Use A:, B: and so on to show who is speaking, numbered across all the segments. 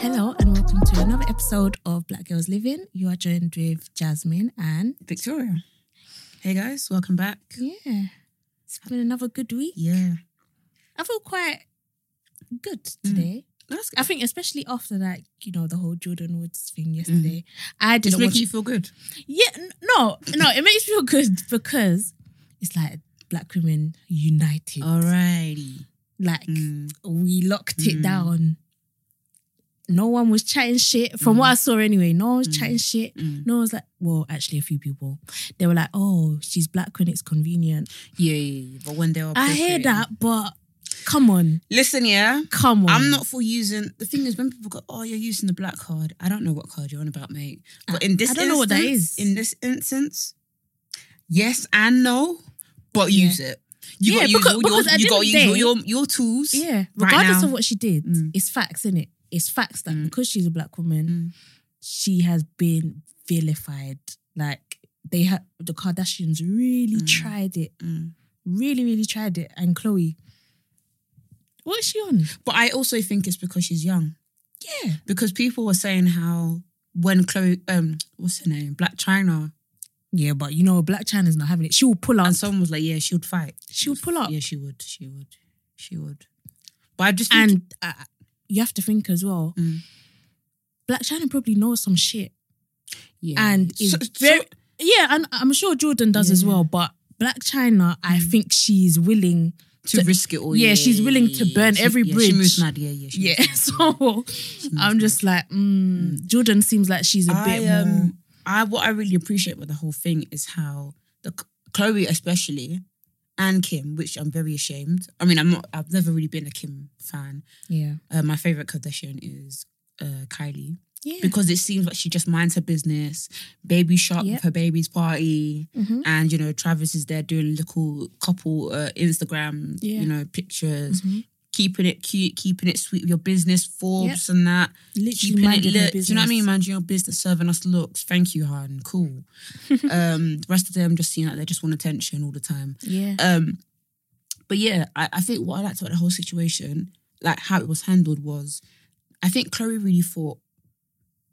A: Hello and welcome to another episode of Black Girls Living. You are joined with Jasmine and
B: Victoria. Hey guys, welcome back.
A: yeah, it's been another good week.
B: Yeah.
A: I feel quite good today. Mm.
B: That's
A: I think especially after like you know the whole Jordan Woods thing yesterday. Mm. I
B: It's
A: didn't
B: making
A: watch.
B: you feel good.
A: Yeah, no, no, it makes me feel good because it's like black women united.
B: Alrighty.
A: like
B: Mm.
A: we locked it
B: Mm.
A: down. No one was chatting shit. From what I saw anyway, no one was
B: Mm.
A: chatting shit.
B: Mm.
A: No one was like, well, actually, a few people. They were like, oh, she's black when it's convenient.
B: Yeah, yeah, yeah. But when they're
A: I hear that, but come on,
B: Listen, yeah.
A: come on.
B: I'm not for using the thing is when people go, Oh, you're using the black card. I don't know what card you're on about, mate. But in this
A: I don't know what that
B: instance-
A: is.
B: In this instance, yes and no, but
A: Yeah.
B: use it. You
A: Yeah,
B: gotta use all your, you gotta use all your, your tools.
A: Yeah, regardless
B: now.
A: of what she did,
B: Mm.
A: it's facts, is it? It's facts that
B: Mm.
A: because she's a black woman,
B: Mm.
A: she has been vilified. Like they had the Kardashians really
B: Mm.
A: tried it,
B: Mm.
A: really, really tried it. And Chloe, what is she on?
B: But I also think it's because she's young.
A: Yeah,
B: Because people were saying how when Chloe um what's her name? Blac Chyna.
A: Yeah, but you know, Blac Chyna's not having it. She will pull up.
B: And someone was like, Yeah, she would fight.
A: She would pull up.
B: Yeah, she would. She would. She would. But I just think
A: And uh, you have to think as well.
B: Mm.
A: Blac Chyna probably knows some shit,
B: yeah.
A: and is
B: So-
A: very
B: so-
A: yeah. And I'm sure Jordan does as well. But Blac Chyna, I
B: Mm.
A: think she's willing.
B: to risk it all.
A: yeah, she's willing to burn
B: She-
A: every
B: yeah,
A: bridge.
B: She moves mad. Yeah, yeah. She
A: Yeah,
B: moves mad,
A: so I'm just like, mm, Jordan seems like she's a bit
B: I,
A: more.
B: um, I what I really appreciate with the whole thing is how the Chloe especially and Kim, which I'm very ashamed. I mean, I'm not. I've never really been a Kim fan.
A: Yeah,
B: Uh, my favorite Kardashian is uh, Kylie.
A: yeah,
B: because it seems like she just minds her business. Baby shop
A: Yep.
B: with her baby's party,
A: Mhm.
B: and you know Travis is there doing little couple uh, Instagram,
A: Yeah.
B: you know pictures,
A: Mhm.
B: Keeping it cute, keeping it sweet with your business, Forbes and that,
A: literally
B: keeping it
A: minding
B: lit. Do you know what I mean? your business, serving us looks. Thank you, hon. Cool. um, the rest of them just seem like they just want attention all the time.
A: Yeah,
B: Um, but yeah, I, I think what I liked about the whole situation, like how it was handled, was I think Chloe really thought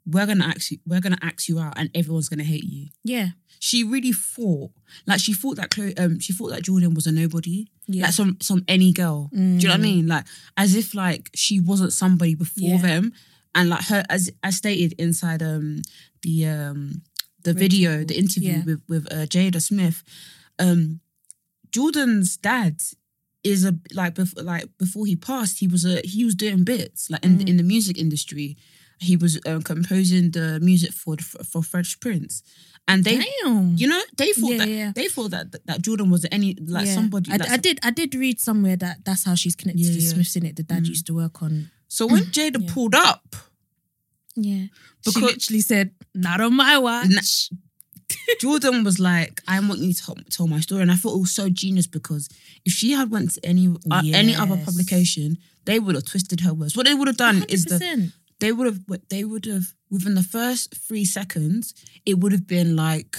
B: we're gonna ask you, we're gonna ask you out, and everyone's gonna hate you.
A: yeah,
B: She really thought, like she thought that Chloe, um, she thought that Jordan was a nobody,
A: yeah.
B: like some some any girl. Do you know what I
A: Mm.
B: mean? Like as if like she wasn't somebody before
A: Yeah.
B: them, and like her as as stated inside um the um the
A: Red
B: video, the interview
A: Yeah.
B: with with uh, Jada Smith, um, Jordan's dad is a like before like before he passed, he was a he was doing bits like in
A: Mm.
B: in the music industry. He was um, composing the music for for Fresh Prince, and they
A: Damn.
B: you know they thought
A: Yeah,
B: that
A: yeah.
B: they thought that that Jordan was any like
A: Yeah.
B: somebody.
A: I, I did. I did read somewhere that that's how she's connected to. Smiths in it. The dad
B: Mm.
A: used to work on.
B: So when Jada pulled up,
A: Yeah, she
B: Because-
A: literally said, "Not on my watch."
B: Jordan was like, "I want you to tell, my story," and I thought it was so genius because if she had went to any uh, any other publication, they would have twisted her words. What they would have done is the
A: 100%.
B: They would have they would have within the first three seconds, it would have been like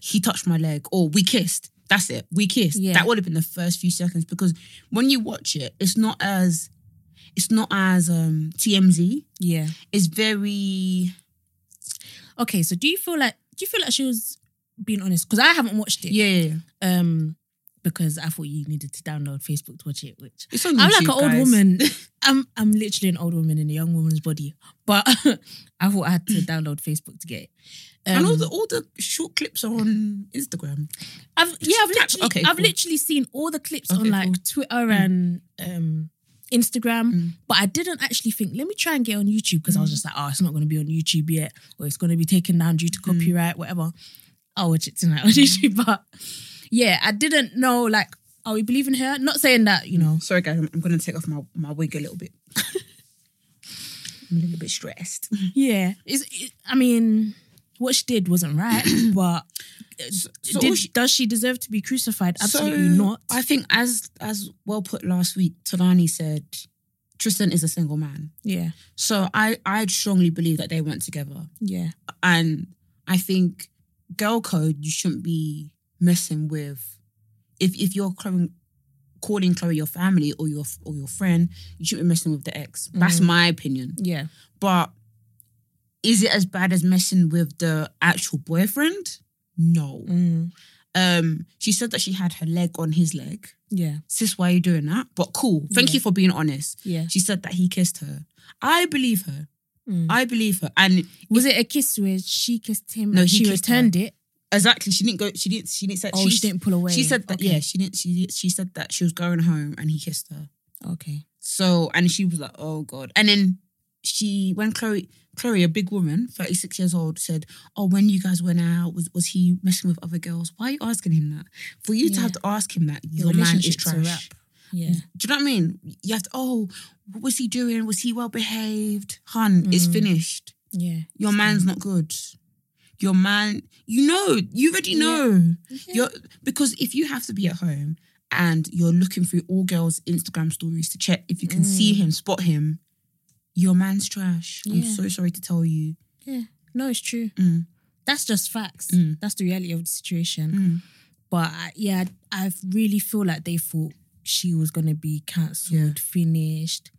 B: he touched my leg or we kissed. That's it. We kissed.
A: Yeah.
B: That would have been the first few seconds because when you watch it, it's not as it's not as um TMZ.
A: yeah.
B: It's very
A: Okay, so do you feel like do you feel like she was being honest? Because I haven't watched it.
B: yeah. yeah, yeah.
A: Um, because I thought you needed to download Facebook to watch it. Which
B: It's on
A: I'm like an old woman. I'm I'm literally an old woman in a young woman's body. But I thought I had to download Facebook to get it.
B: and all
A: Um,
B: the all the short clips are on Instagram.
A: I've yeah, I've literally
B: okay,
A: I've
B: cool.
A: literally seen all the clips
B: Okay,
A: on like
B: cool.
A: Twitter and um Instagram,
B: Mm.
A: but I didn't actually think. Let me try and get on YouTube because I was
B: Mm.
A: just like, oh, it's not going to be on YouTube yet, or it's going to be taken down due to
B: Mm.
A: copyright, whatever. I'll watch it tonight on YouTube. But yeah, I didn't know. Like, are we believing her? Not saying that you know.
B: Sorry, guys, I'm, I'm going to take off my, my wig a little bit. I'm a little bit stressed.
A: Yeah, it's, it, I mean, what she did wasn't right, but uh,
B: so
A: did,
B: she-
A: does she deserve to be crucified? Absolutely
B: So,
A: not.
B: I think, as as well put last week, Talani said Tristan is a single man.
A: yeah,
B: So I I strongly believe that they went together,
A: yeah,
B: and I think girl code you shouldn't be messing with if if you're calling, calling Chloe your family or your or your friend, you shouldn't be messing with the ex. That's
A: Mhm.
B: my opinion.
A: Yeah.
B: But is it as bad as messing with the actual boyfriend? No.
A: Mm.
B: Um, she said that she had her leg on his leg.
A: Yeah.
B: Sis, why are you doing that? But cool. Thank
A: Yeah.
B: you for being honest.
A: Yeah.
B: She said that he kissed her. I believe her.
A: Mm.
B: I believe her. And
A: Was it a kiss where she kissed him
B: No,
A: and
B: he
A: she returned it?
B: Exactly, she didn't go. She didn't. She didn't say.
A: Oh, she, didn't pull away.
B: She said that.
A: Okay.
B: Yeah, she didn't. She she said that she was going home and he kissed her.
A: Okay.
B: So and she was like, oh god. And then she when Chloe Chloe, a big woman, thirty six years old, said, oh, when you guys went out, was was he messing with other girls? Why are you asking him that? For you to have to ask him that,
A: Your
B: your man is trash.
A: Yeah.
B: Do you know what I mean? You have to. Oh, what was he doing? Was he well behaved? Hun, it's
A: Mm.
B: finished.
A: Yeah.
B: Your man's not good. Your man, you know, you already know. You're because if you have to be at home and you're looking through all girls' Instagram stories to check if you can see
A: Mm.
B: him, spot him, your man's trash. I'm so sorry to tell you.
A: Yeah. No, it's true.
B: Mm.
A: That's just facts.
B: Mm.
A: That's the reality of the situation.
B: Mm.
A: But I, yeah, I really feel like they thought she was gonna be cancelled, finished.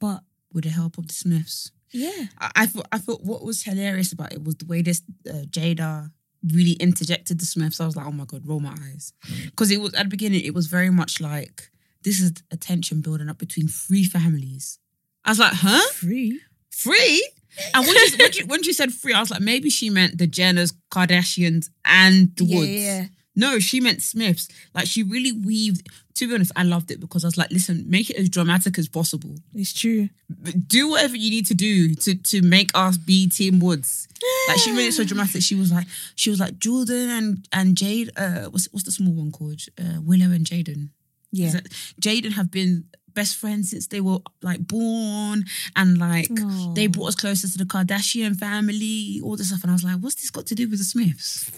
A: But
B: With the help of the Smiths.
A: Yeah,
B: I, I thought I thought what was hilarious about it was the way this uh, Jada really interjected the Smiths. I was like, oh my god, roll my eyes, because it was at the beginning. It was very much like this is a tension building up between three families. I was like, huh,
A: free.
B: free? And when you, when, you, when you said free, I was like, maybe she meant the Jenners, Kardashians, and the
A: Yeah,
B: Woods.
A: yeah,
B: No, she meant Smiths. Like she really weaved. To be honest, I loved it because I was like, listen, make it as dramatic as possible
A: it's true.
B: do whatever you need to do to to make us be Team Woods. Like she made it so dramatic. She was like, she was like Jordan and and Jade. Uh, what's what's the small one called? Uh, Willow and Jaden.
A: Yeah.
B: That- Jaden have been best friends since they were like born, and like
A: Aw.
B: they brought us closer to the Kardashian family. All this stuff, and I was like, what's this got to do with the Smiths?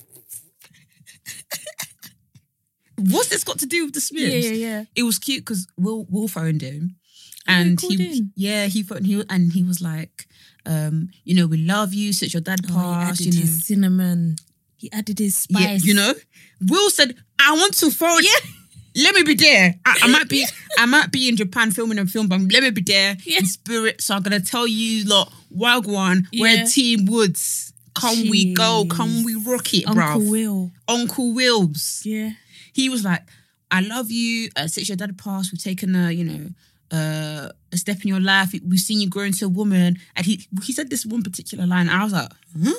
B: What's this got to do with the Smiths?
A: yeah, yeah, yeah.
B: it was cute because Will Will phoned him, and he
A: in?
B: yeah he phoned he and he was like, um, you know, we love you since your dad
A: Oh, he
B: passed,
A: added
B: you know,
A: cinnamon. He added his spice.
B: yeah, you know. Will said, I want to phone. Yeah. Let me be there. I, I might be, I might be in Japan filming a film, but let me be there
A: Yeah.
B: in spirit. So I'm gonna tell you, lot, Wagwan,
A: Yeah.
B: we're Team Woods. Come we go, come we rock it,
A: Uncle
B: bruv.
A: Will.
B: Uncle Wilbs
A: Yeah.
B: he was like, I love you. Uh, since your dad passed, we've taken a, you know, uh, a step in your life. We've seen you grow into a woman. And he he said this one particular line. I was like, huh?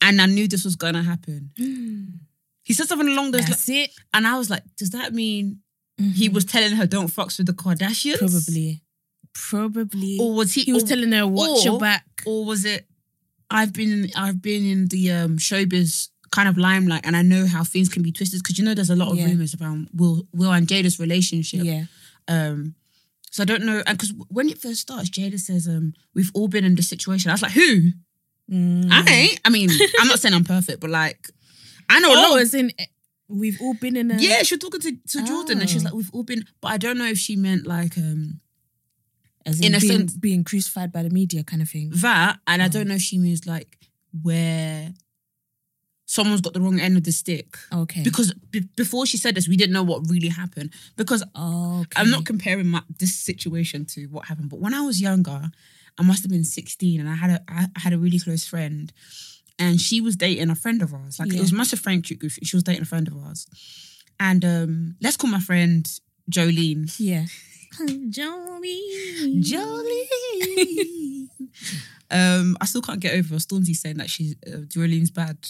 B: And I knew this was gonna happen. He said something along those lines.
A: That's it.
B: And I was like, does that mean he was telling her don't fucks with the Kardashians?
A: Probably. Probably.
B: Or was he
A: he was
B: or,
A: telling her, watch your back.
B: or was it I've been I've been in the um showbiz kind of limelight and I know how things can be twisted because you know there's a lot of
A: Yeah.
B: rumors about Will Will and Jada's relationship.
A: Yeah.
B: Um so I don't know and because when it first starts, Jada says, um, we've all been in this situation. I was like, who?
A: Mm.
B: I ain't. I mean, I'm not saying I'm perfect, but like I know a
A: Oh,
B: lot of
A: as in, eh, we've all been in a.
B: yeah, she was talking to, to Jordan and she's
A: Oh.
B: like, we've all been but I don't know if she meant like um
A: As
B: in
A: in,
B: a
A: being,
B: sense-
A: being crucified by the media kind of thing.
B: that and I
A: Oh.
B: don't know if she means like where someone's got the wrong end of the stick.
A: Okay.
B: because b- before she said this, we didn't know what really happened. Because
A: okay.
B: I'm not comparing my, this situation to what happened, but when I was younger, I must have been 16, and I had a I I had a really close friend, and she was dating a friend of ours. Like
A: Yeah.
B: it was a massive friendship group. She was dating a friend of ours, and um, let's call my friend Jolene.
A: Yeah. Jolie.
B: Jolene. um, I still can't get over Stormzy saying that she's uh, Jolene's bad.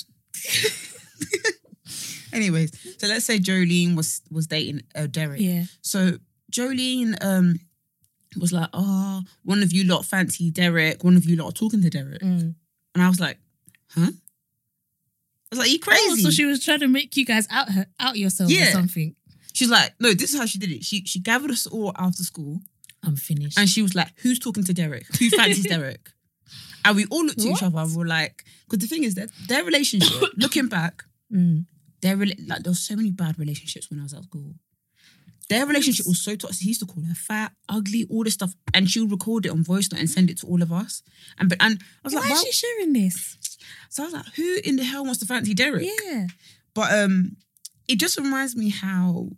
B: Anyways, so let's say Jolene was was dating uh, Derek.
A: Yeah.
B: So Jolene um was like, oh, one of you lot fancy Derek, one of you lot are talking to Derek.
A: Mm.
B: And I was like, huh? I was like, you crazy.
A: Oh, so she was trying to make you guys out her, out yourselves or something.
B: She's like, no, this is how she did it. She she gathered us all after school
A: I'm finished.
B: and she was like, who's talking to Derek? Who fancies Derek? And we all looked at each other and we were like, because the thing is that their relationship, looking back,
A: Mm.
B: their rela- like there was so many bad relationships when I was at school. Their relationship was so toxic. He used to call her fat, ugly, all this stuff, and she would record it on voice note and send it to all of us. And but and I was
A: Why
B: like, why is
A: she sharing this?
B: so I was like, who in the hell wants to fancy Derek?
A: Yeah.
B: But um, it just reminds me how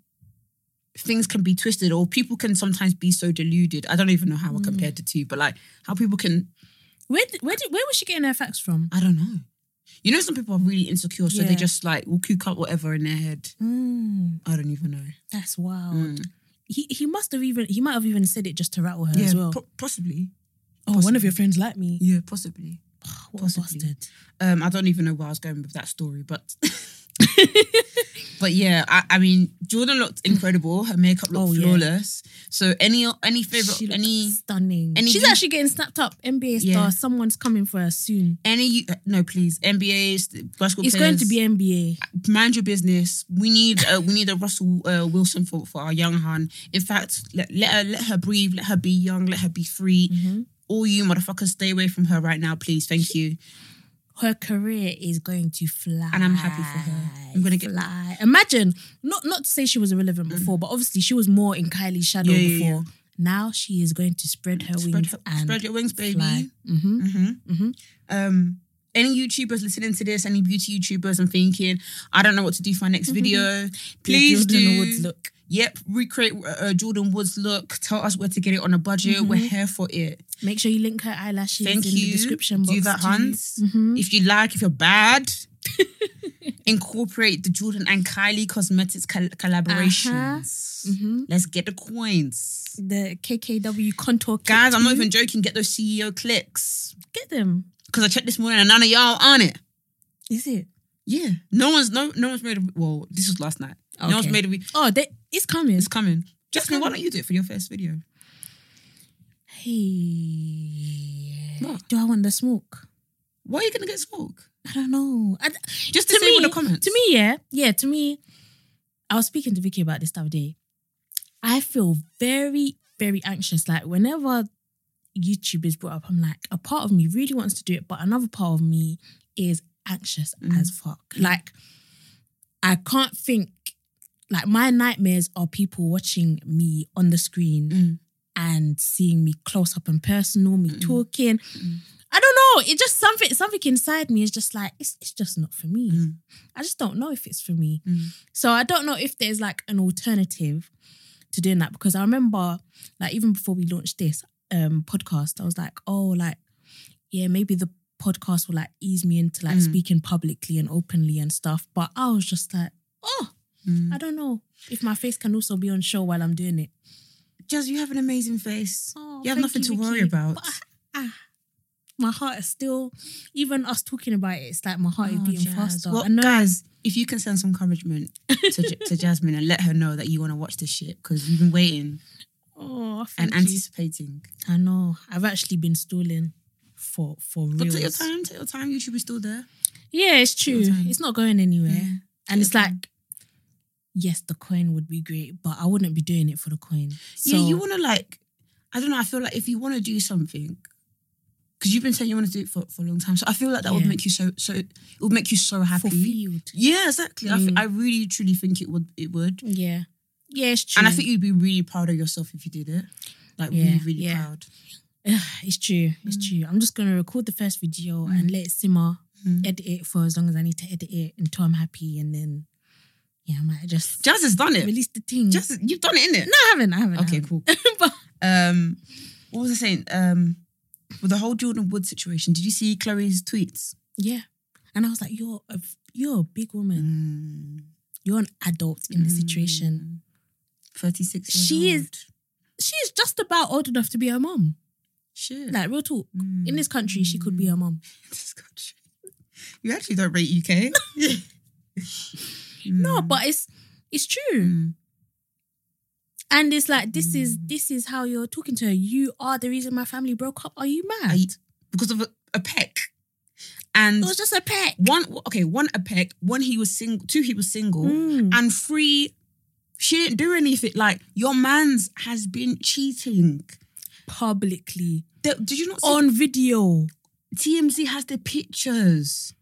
B: things can be twisted, or people can sometimes be so deluded. I don't even know how I
A: Mm.
B: compared the two, but like how people can.
A: Where did, where did, where was she getting her facts from?
B: I don't know. You know, some people are really insecure, so
A: Yeah.
B: they just like will cook up whatever in their head.
A: Mm,
B: I don't even know.
A: that's wild.
B: Mm.
A: He he must have even he might have even said it just to rattle her
B: Yeah,
A: as well.
B: po- possibly.
A: oh, one of your friends like me.
B: Yeah, possibly.
A: what
B: possibly.
A: a bastard.
B: Um, I don't even know where I was going with that story, but but yeah, I, I mean, Jordan looked incredible. Her makeup looked
A: Oh, yeah.
B: flawless. So any any favorite any
A: stunning.
B: any
A: She's actually getting snapped up. NBA star.
B: Yeah.
A: Someone's coming for her soon.
B: any uh, no please NBA's basketball
A: It's going to be NBA.
B: mind your business. We need uh, we need a Russell uh, Wilson for, for our young hun. In fact, let, let her let her breathe. Let her be young. Let her be free.
A: Mm-hmm.
B: All you motherfuckers, stay away from her right now, please. Thank you.
A: Her career is going to fly,
B: And I'm happy for her. I'm gonna get- Mm.
A: fly. Imagine not not to say she was irrelevant before, but obviously she was more in Kylie's shadow
B: Yeah, yeah,
A: before. Now she is going to spread her
B: Spread,
A: wings
B: her-
A: and
B: spread your wings, baby.
A: Mm-hmm.
B: hmm
A: Mhm.
B: Um, any YouTubers listening to this, any beauty YouTubers, and thinking, I don't know what to do for my next video. Please do.
A: Woods look.
B: Yep, recreate uh, Jordan Woods look. Tell us where to get it on a budget. We're here for it.
A: Make sure you link her eyelashes
B: Thank
A: in
B: you.
A: the description box.
B: Do that. Hans.
A: Mhm.
B: If you like, if you're bad, incorporate the Jordan and Kylie Cosmetics col- collaborations.
A: Mhm.
B: Let's get the coins.
A: The KKW contour
B: Guys, I'm not even joking. Get those CEO clicks.
A: get them.
B: Because I checked this morning and none of y'all on it.
A: Is it?
B: Yeah. No one's no no one's made a well, this was last night. No one's
A: Okay.
B: made a
A: Oh, they, it's coming.
B: it's coming. Jasmine, why don't you do it for your first video?
A: Hey,
B: What?
A: do I want the smoke?
B: Why are you gonna get smoke?
A: I don't know. I,
B: Just
A: to
B: to
A: me,
B: in the comments.
A: to me, yeah, yeah. To me, I was speaking to Vicky about this the other day. I feel very, very anxious. Like whenever YouTube is brought up, I'm like, a part of me really wants to do it, but another part of me is anxious
B: Mm.
A: as fuck. Like, I can't think. Like my nightmares are people watching me on the screen
B: Mm.
A: and seeing me close up and personal, me
B: Mm.
A: talking.
B: Mm.
A: I don't know. It just something something inside me is just like it's it's just not for me.
B: Mm.
A: I just don't know if it's for me.
B: Mm.
A: So I don't know if there's like an alternative to doing that because I remember like even before we launched this um podcast, I was like, oh, like yeah, maybe the podcast will like ease me into like
B: Mm.
A: speaking publicly and openly and stuff. But I was just like, oh,
B: Mm.
A: I don't know if my face can also be on show while I'm doing it.
B: Jazz, you have an amazing face.
A: Oh,
B: you have nothing to
A: Vicky.
B: worry about.
A: But, ah, my heart is still, even us talking about it, it's like my heart is
B: Oh,
A: beating
B: Jazz.
A: faster.
B: Well, guys, if you can send some encouragement to, to Jasmine and let her know that you want to watch this shit because you've been waiting
A: oh,
B: and
A: you.
B: anticipating.
A: I know. I've actually been stalling for for real.
B: But take your time, take your time. YouTube is still there.
A: Yeah, it's true. It's not going anywhere.
B: Yeah.
A: And it's like, yes, the coin would be great, but I wouldn't be doing it for the coin. So,
B: yeah, you want to like, I don't know. I feel like if you want to do something, because you've been saying you want to do it for, for a long time, so I feel like that would make you so so. It would make you so happy.
A: fulfilled.
B: Yeah, exactly. I,
A: Mm.
B: f- I really truly think it would. It would,
A: Yeah. Yeah, it's true.
B: and I think you'd be really proud of yourself if you did it. Like
A: Yeah,
B: really, really
A: yeah.
B: proud.
A: it's true. It's
B: Mm.
A: true. I'm just gonna record the first video and let it simmer,
B: Mm.
A: edit it for as long as I need to edit it until I'm happy, and then yeah, I might just
B: Jazz has done it.
A: release the thing.
B: Jazz, you've done it, innit?
A: no, I haven't. I haven't. I
B: Okay,
A: haven't.
B: cool.
A: but
B: Um, what was I saying? Um, with the whole Jordan Wood situation, did you see Chloe's tweets?
A: yeah, and I was like, you're a you're a big woman.
B: Mm.
A: You're an adult in the situation.
B: Thirty-six. Years
A: She is-
B: She
A: is just about old enough to be her mom.
B: Shit.
A: Like real talk.
B: Mm.
A: In this country, she could be her mom.
B: This country. You actually don't rate UK.
A: No, but it's it's true.
B: Mm.
A: And it's like this is this is how you're talking to her. You are the reason my family broke up. Are you mad?
B: Are you- because of a, a peck, and
A: it was just a peck.
B: one okay, one a peck, one he was single, two he was single,
A: Mm.
B: and three she didn't do anything. Like your man's has been cheating.
A: Publicly.
B: The- did you not see
A: On video.
B: TMZ has the pictures.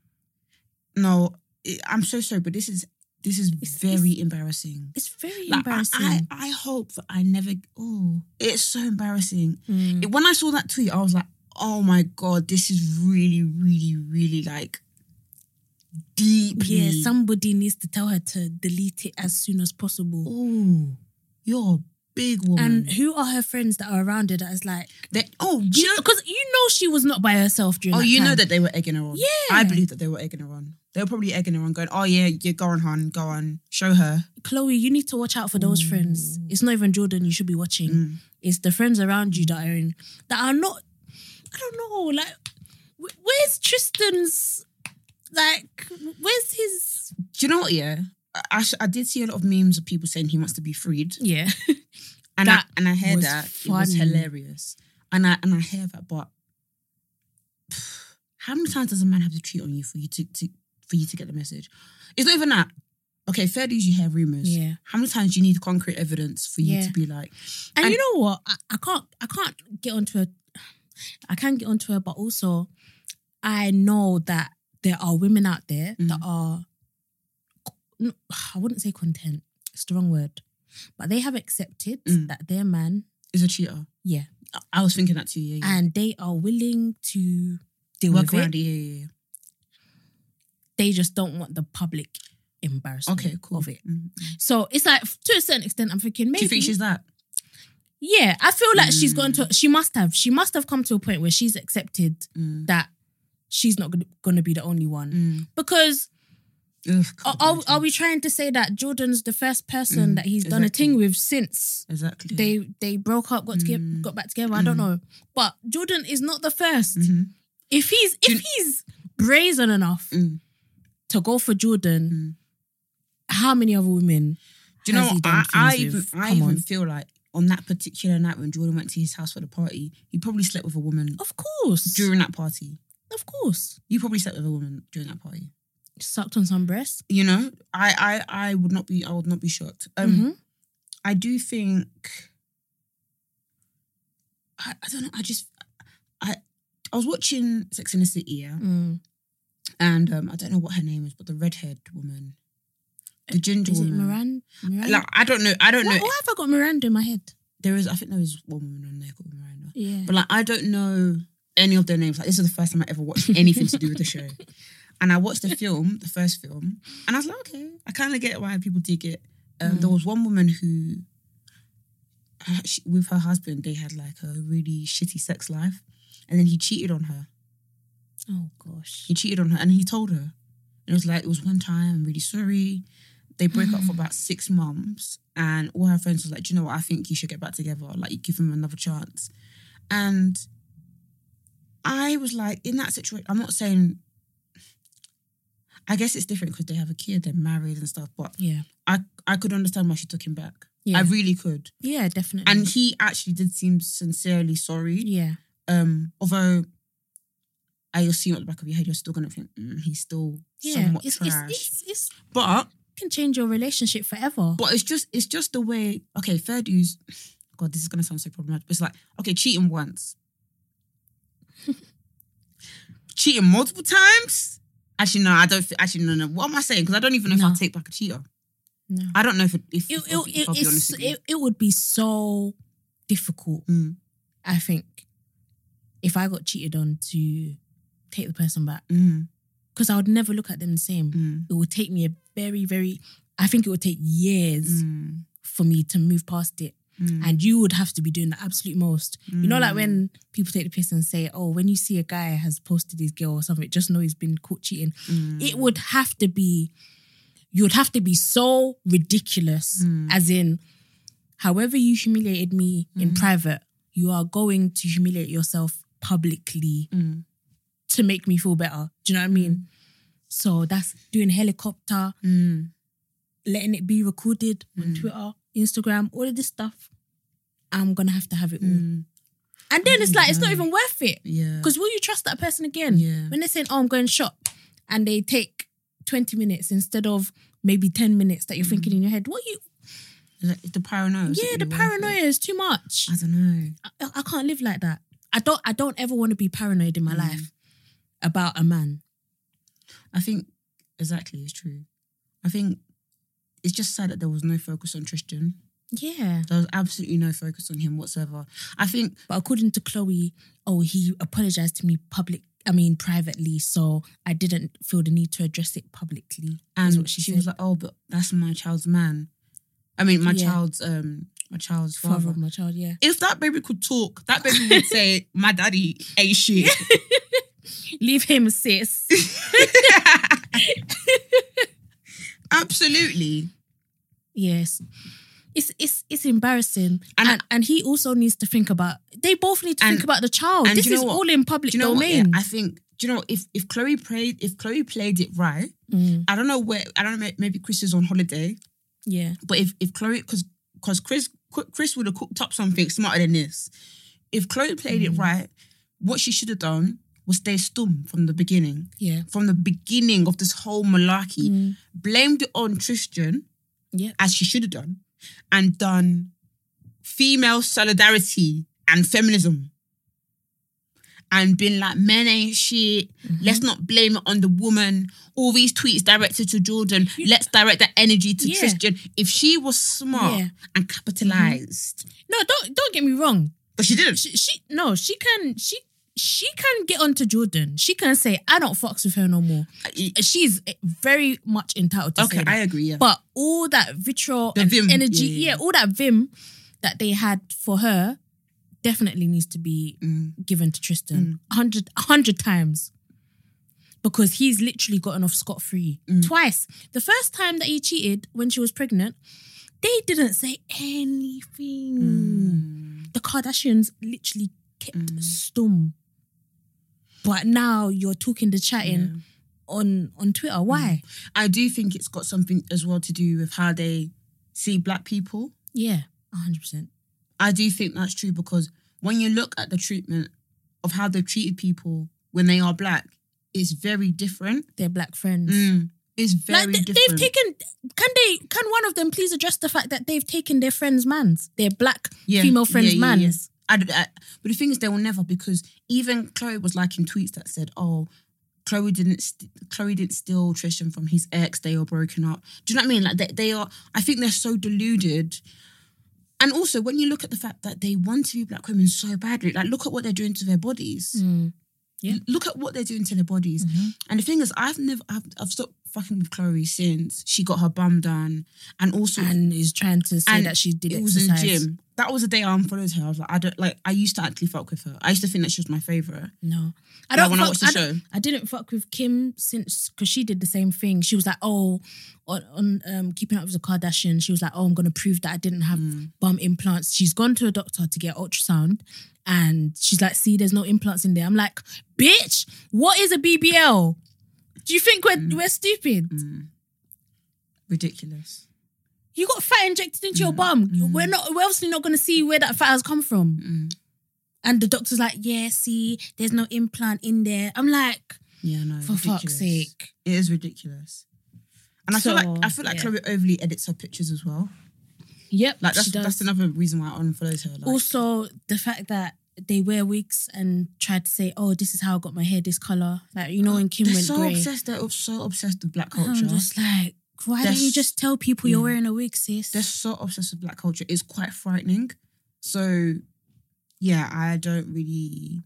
B: No, it- I'm so sorry, but this is this is
A: It's-
B: very embarrassing.
A: It's very
B: Like,
A: embarrassing.
B: I, I hope that I never. Oh, it's so embarrassing.
A: Mm.
B: It- when I saw that tweet, I was like, oh my god, this is really, really, really like deeply.
A: Yeah, somebody needs to tell her to delete it as soon as possible.
B: Oh, you're big woman.
A: And who are her friends that are around her that is like,
B: They- oh, you
A: because you know she was not by herself during
B: oh, you know that they were egging her on.
A: Yeah.
B: I believe that they were egging her on. They were probably egging her on, going, "Oh yeah, yeah, go on, hon, go on, show her."
A: Chloe, you need to watch out for those friends. It's not even Jordan you should be watching.
B: Mm.
A: It's the friends around you that are in, that are not. I don't know. Like, where's Tristan's? Like, where's his?
B: Do you know what? Yeah, I, I, sh- I did see a lot of memes of people saying he wants to be freed,
A: Yeah,
B: and
A: That
B: I, and I heard that it was hilarious, and I and I hear that, but how many times does a man have to cheat on you for you to, to for you to get the message? It's not even that. Okay, fair dues, you hear rumors.
A: Yeah.
B: How many times do you need concrete evidence for you
A: Yeah.
B: to be like,
A: and,
B: And-
A: you know what? I, I can't. I can't get onto her. I can't get onto her, but also, I know that there are women out there that
B: Mm.
A: are. I wouldn't say content. It's the wrong word, but they have accepted
B: Mm.
A: that their man,
B: is a cheater?
A: yeah,
B: I- was thinking that too. Yeah, yeah.
A: and they are willing to deal
B: Work
A: with
B: around
A: it.
B: it. Yeah, yeah, yeah.
A: They just don't want the public embarrassment
B: Okay, cool.
A: of it.
B: Mm.
A: So it's like to a certain extent, I'm thinking maybe.
B: Do you think she's that?
A: yeah, I feel like she's
B: Mm.
A: to. She must have. She must have come to a point where she's accepted
B: Mm.
A: that she's not going to be the only one.
B: Mm.
A: Because
B: Ugh,
A: are, are, are we trying to say that Jordan's the first person
B: Mm,
A: that he's done a thing with since
B: exactly?
A: they they broke up, got together,
B: Mm.
A: got back together? I don't
B: Mm.
A: know, but Jordan is not the 1st
B: Mhm.
A: If he's if he's brazen enough
B: Mm.
A: to go for Jordan,
B: Mm.
A: how many other women?
B: Do you know I, I even
A: with?
B: I
A: Come
B: even
A: on.
B: feel like on that particular night when Jordan went to his house for the party, he probably slept with a woman
A: Of course,
B: during that party.
A: of course,
B: You probably slept with a woman during that party.
A: Sucked on some breasts.
B: You know, I I I would not be I would not be shocked. Um,
A: Mhm.
B: I do think I, I don't know. I just I I was watching Sex in the City, yeah,
A: Mm.
B: and um, I don't know what her name is, but the redhead woman, the ginger
A: Is it
B: woman.
A: Miranda? Miranda?
B: Like I don't know. I don't
A: why,
B: know.
A: why have I got Miranda in my head?
B: There is. I think there is one woman on there called Miranda.
A: Yeah.
B: But like I don't know any of their names. Like this is the first time I ever watched anything to do with the show. And I watched the film, the first film, and I was like, okay, I kind of get why people dig it. Um, There
A: Mm.
B: was one woman who, she, with her husband, they had like a really shitty sex life, and then he cheated on her.
A: oh gosh.
B: He cheated on her, and he told her. And it was like it was one time. I'm really sorry. They broke up for about six months, and all her friends was like, "Do you know what? I think you should get back together. Like, you give him another chance." And I was like, in that situation, I'm not saying. I guess it's different because they have a kid, they're married and stuff. But
A: Yeah.
B: I, I could understand why she took him back.
A: Yeah.
B: I really could.
A: yeah, definitely.
B: And he actually did seem sincerely sorry.
A: yeah.
B: Um, although I assume at the back of your head, you're still gonna think mm, he's still
A: Yeah.
B: somewhat
A: It's,
B: trash.
A: it's, it's, it's,
B: but
A: can change your relationship forever.
B: but it's just it's just the way. Okay, fair dues. God, this is gonna sound so problematic. It's like okay, cheating once, cheating multiple times. Actually, no, I don't. Actually, no, no. What am I saying? Because I don't even know if I'll take back a cheater.
A: no.
B: I don't know if it, if,
A: It, it,
B: I'll
A: it,
B: I'll
A: it's, it, it would be so difficult,
B: Mm,
A: I think, if I got cheated on to take the person back.
B: mm,
A: Because I would never look at them the same.
B: mm,
A: It would take me a very, very, I think it would take years
B: mm,
A: for me to move past it.
B: Mm,
A: And you would have to be doing the absolute most. You know, like
B: mm.
A: when people take the piss and say, oh, when you see a guy has posted his girl or something, just know he's been caught cheating.
B: Mm,
A: It would have to be, you would have to be so ridiculous,
B: Mm.
A: as in, however you humiliated me in
B: Mm.
A: private, you are going to humiliate yourself publicly
B: mm,
A: to make me feel better. Do you know what I mean? So that's doing helicopter,
B: mm,
A: letting it be recorded on
B: Mm.
A: Twitter, Instagram, all of this stuff. I'm gonna have to have it all.
B: mm.
A: And then it's like it's not even worth it.
B: Yeah.
A: Because will you trust that person again?
B: Yeah.
A: When they're saying, Oh, I'm going shop and they take 20 minutes instead of maybe 10 minutes that you're thinking in your head. What you
B: the paranoia.
A: yeah, the
B: really worth it?
A: paranoia is too much.
B: I don't know.
A: I, I can't live like that. I don't I don't ever want to be paranoid in my
B: Mm.
A: life about a man.
B: I think exactly it's true. I think it's just sad that there was no focus on Tristan.
A: Yeah.
B: There was absolutely no focus on him whatsoever. I think
A: But according to Chloe, oh, he apologized to me public I mean, privately. So I didn't feel the need to address it publicly.
B: And she,
A: she,
B: was like, "Oh, but that's my child's man. I mean, my
A: Yeah.
B: child's um, my child's
A: father
B: father.
A: of my child, yeah.
B: If that baby could talk, that baby would say, "My daddy ain't shit."
A: Leave him, sis.
B: Absolutely.
A: yes. It's it's it's embarrassing.
B: And-
A: And, and he also needs to think about they both need to
B: And-
A: think about the child.
B: and
A: This is all in public
B: Do you know what? Yeah,
A: domain.
B: I think. Do you know if if Chloe played if Chloe played it right?
A: Mm,
B: I don't know where. I don't know. Maybe Chris is on holiday,
A: yeah.
B: but if if Chloe because because Chris Chris would have cooked up something smarter than this. If Chloe played it
A: Mm.
B: right, what she should have done was they stum from the beginning.
A: Yeah.
B: From the beginning of this whole malarkey,
A: Mm,
B: blamed it on Tristan
A: yeah.
B: as she should have done, and done female solidarity and feminism. And been like, men ain't shit.
A: Mm-hmm.
B: Let's not blame it on the woman. All these tweets directed to Jordan. Let's direct that energy to
A: Yeah.
B: Tristan. If she was smart
A: Yeah.
B: and capitalized,
A: No, don't don't get me wrong.
B: but she didn't.
A: She, she no, she can she she can get onto Jordan. She can say, I don't fucks with her no more. She's very much entitled to
B: okay. I agree. Yeah.
A: But all that vitriol
B: The
A: and
B: vim,
A: energy,
B: yeah,
A: yeah,
B: yeah.
A: all that vim that they had for her definitely needs to be
B: Mm.
A: given to Tristan a hundred hundred times. Because he's literally gotten off scot free
B: Mm.
A: twice. The first time that he cheated when she was pregnant, they didn't say anything.
B: Mm.
A: The Kardashians literally kept stum. But now you're talking the chatting on on Twitter. Why?
B: I do think it's got something as well to do with how they see black people.
A: Yeah, hundred percent.
B: I do think that's true because when you look at the treatment of how they've treated people when they are black, it's very different.
A: They're black friends.
B: Mm. It's very
A: like they,
B: different.
A: they've taken. Can they? Can one of them please address the fact that they've taken their friends' mans, their black
B: Yeah,
A: female friends'
B: yeah, yeah, yeah.
A: mans?
B: I, I- but the thing is, they will never because even Chloe was liking tweets that said, "Oh, Chloe didn't st- Chloe didn't steal Tristan from his ex. They are broken up." Do you know what I mean? Like they, they are. I think they're so deluded. And also, when you look at the fact that they want to be black women so badly, like look at what they're doing to their bodies.
A: Mm. Yeah.
B: Look at what they're doing to their bodies. And the thing is, I've never, I've, I've stopped fucking with Chloe since she got her bum done, and also
A: And is trying to say that she did
B: it was
A: exercise.
B: in gym. That was the day I unfollowed her. I was like, I don't like. I used to actually fuck with her. I used to think that she was my favorite.
A: No, I don't.
B: when I watched the
A: I,
B: show.
A: I didn't fuck with Kim since because she did the same thing. She was like, "Oh, on, on um, keeping up with the Kardashians, She was like, "Oh, I'm gonna prove that I didn't have
B: Mm.
A: bum implants." She's gone to a doctor to get ultrasound, and she's like, "See, there's no implants in there." I'm like, "Bitch, what is a BBL? Do you think we're
B: Mm.
A: we're stupid?
B: Ridiculous.
A: You got fat injected into your
B: Mm.
A: bum. We're not. We're obviously not gonna see where that fat has come from." And the doctor's like, "Yeah, see, there's no implant in there." I'm like.
B: Yeah, no.
A: For
B: ridiculous.
A: fuck's sake.
B: it is ridiculous. And I feel
A: So,
B: like I feel like
A: yeah.
B: Chloe overly edits her pictures as well.
A: Yep,
B: Like that's
A: she does.
B: that's another reason why I unfollowed her. Like,
A: also, the fact that they wear wigs and try to say, "Oh, this is how I got my hair this color." Like you know, when Kim
B: they're
A: went
B: so
A: grey,
B: obsessed. They're so obsessed with black culture.
A: I'm just like, why don't you just tell people you're
B: yeah.
A: wearing a wig, sis?
B: they're so obsessed with black culture. It's quite frightening. So, yeah, I don't really.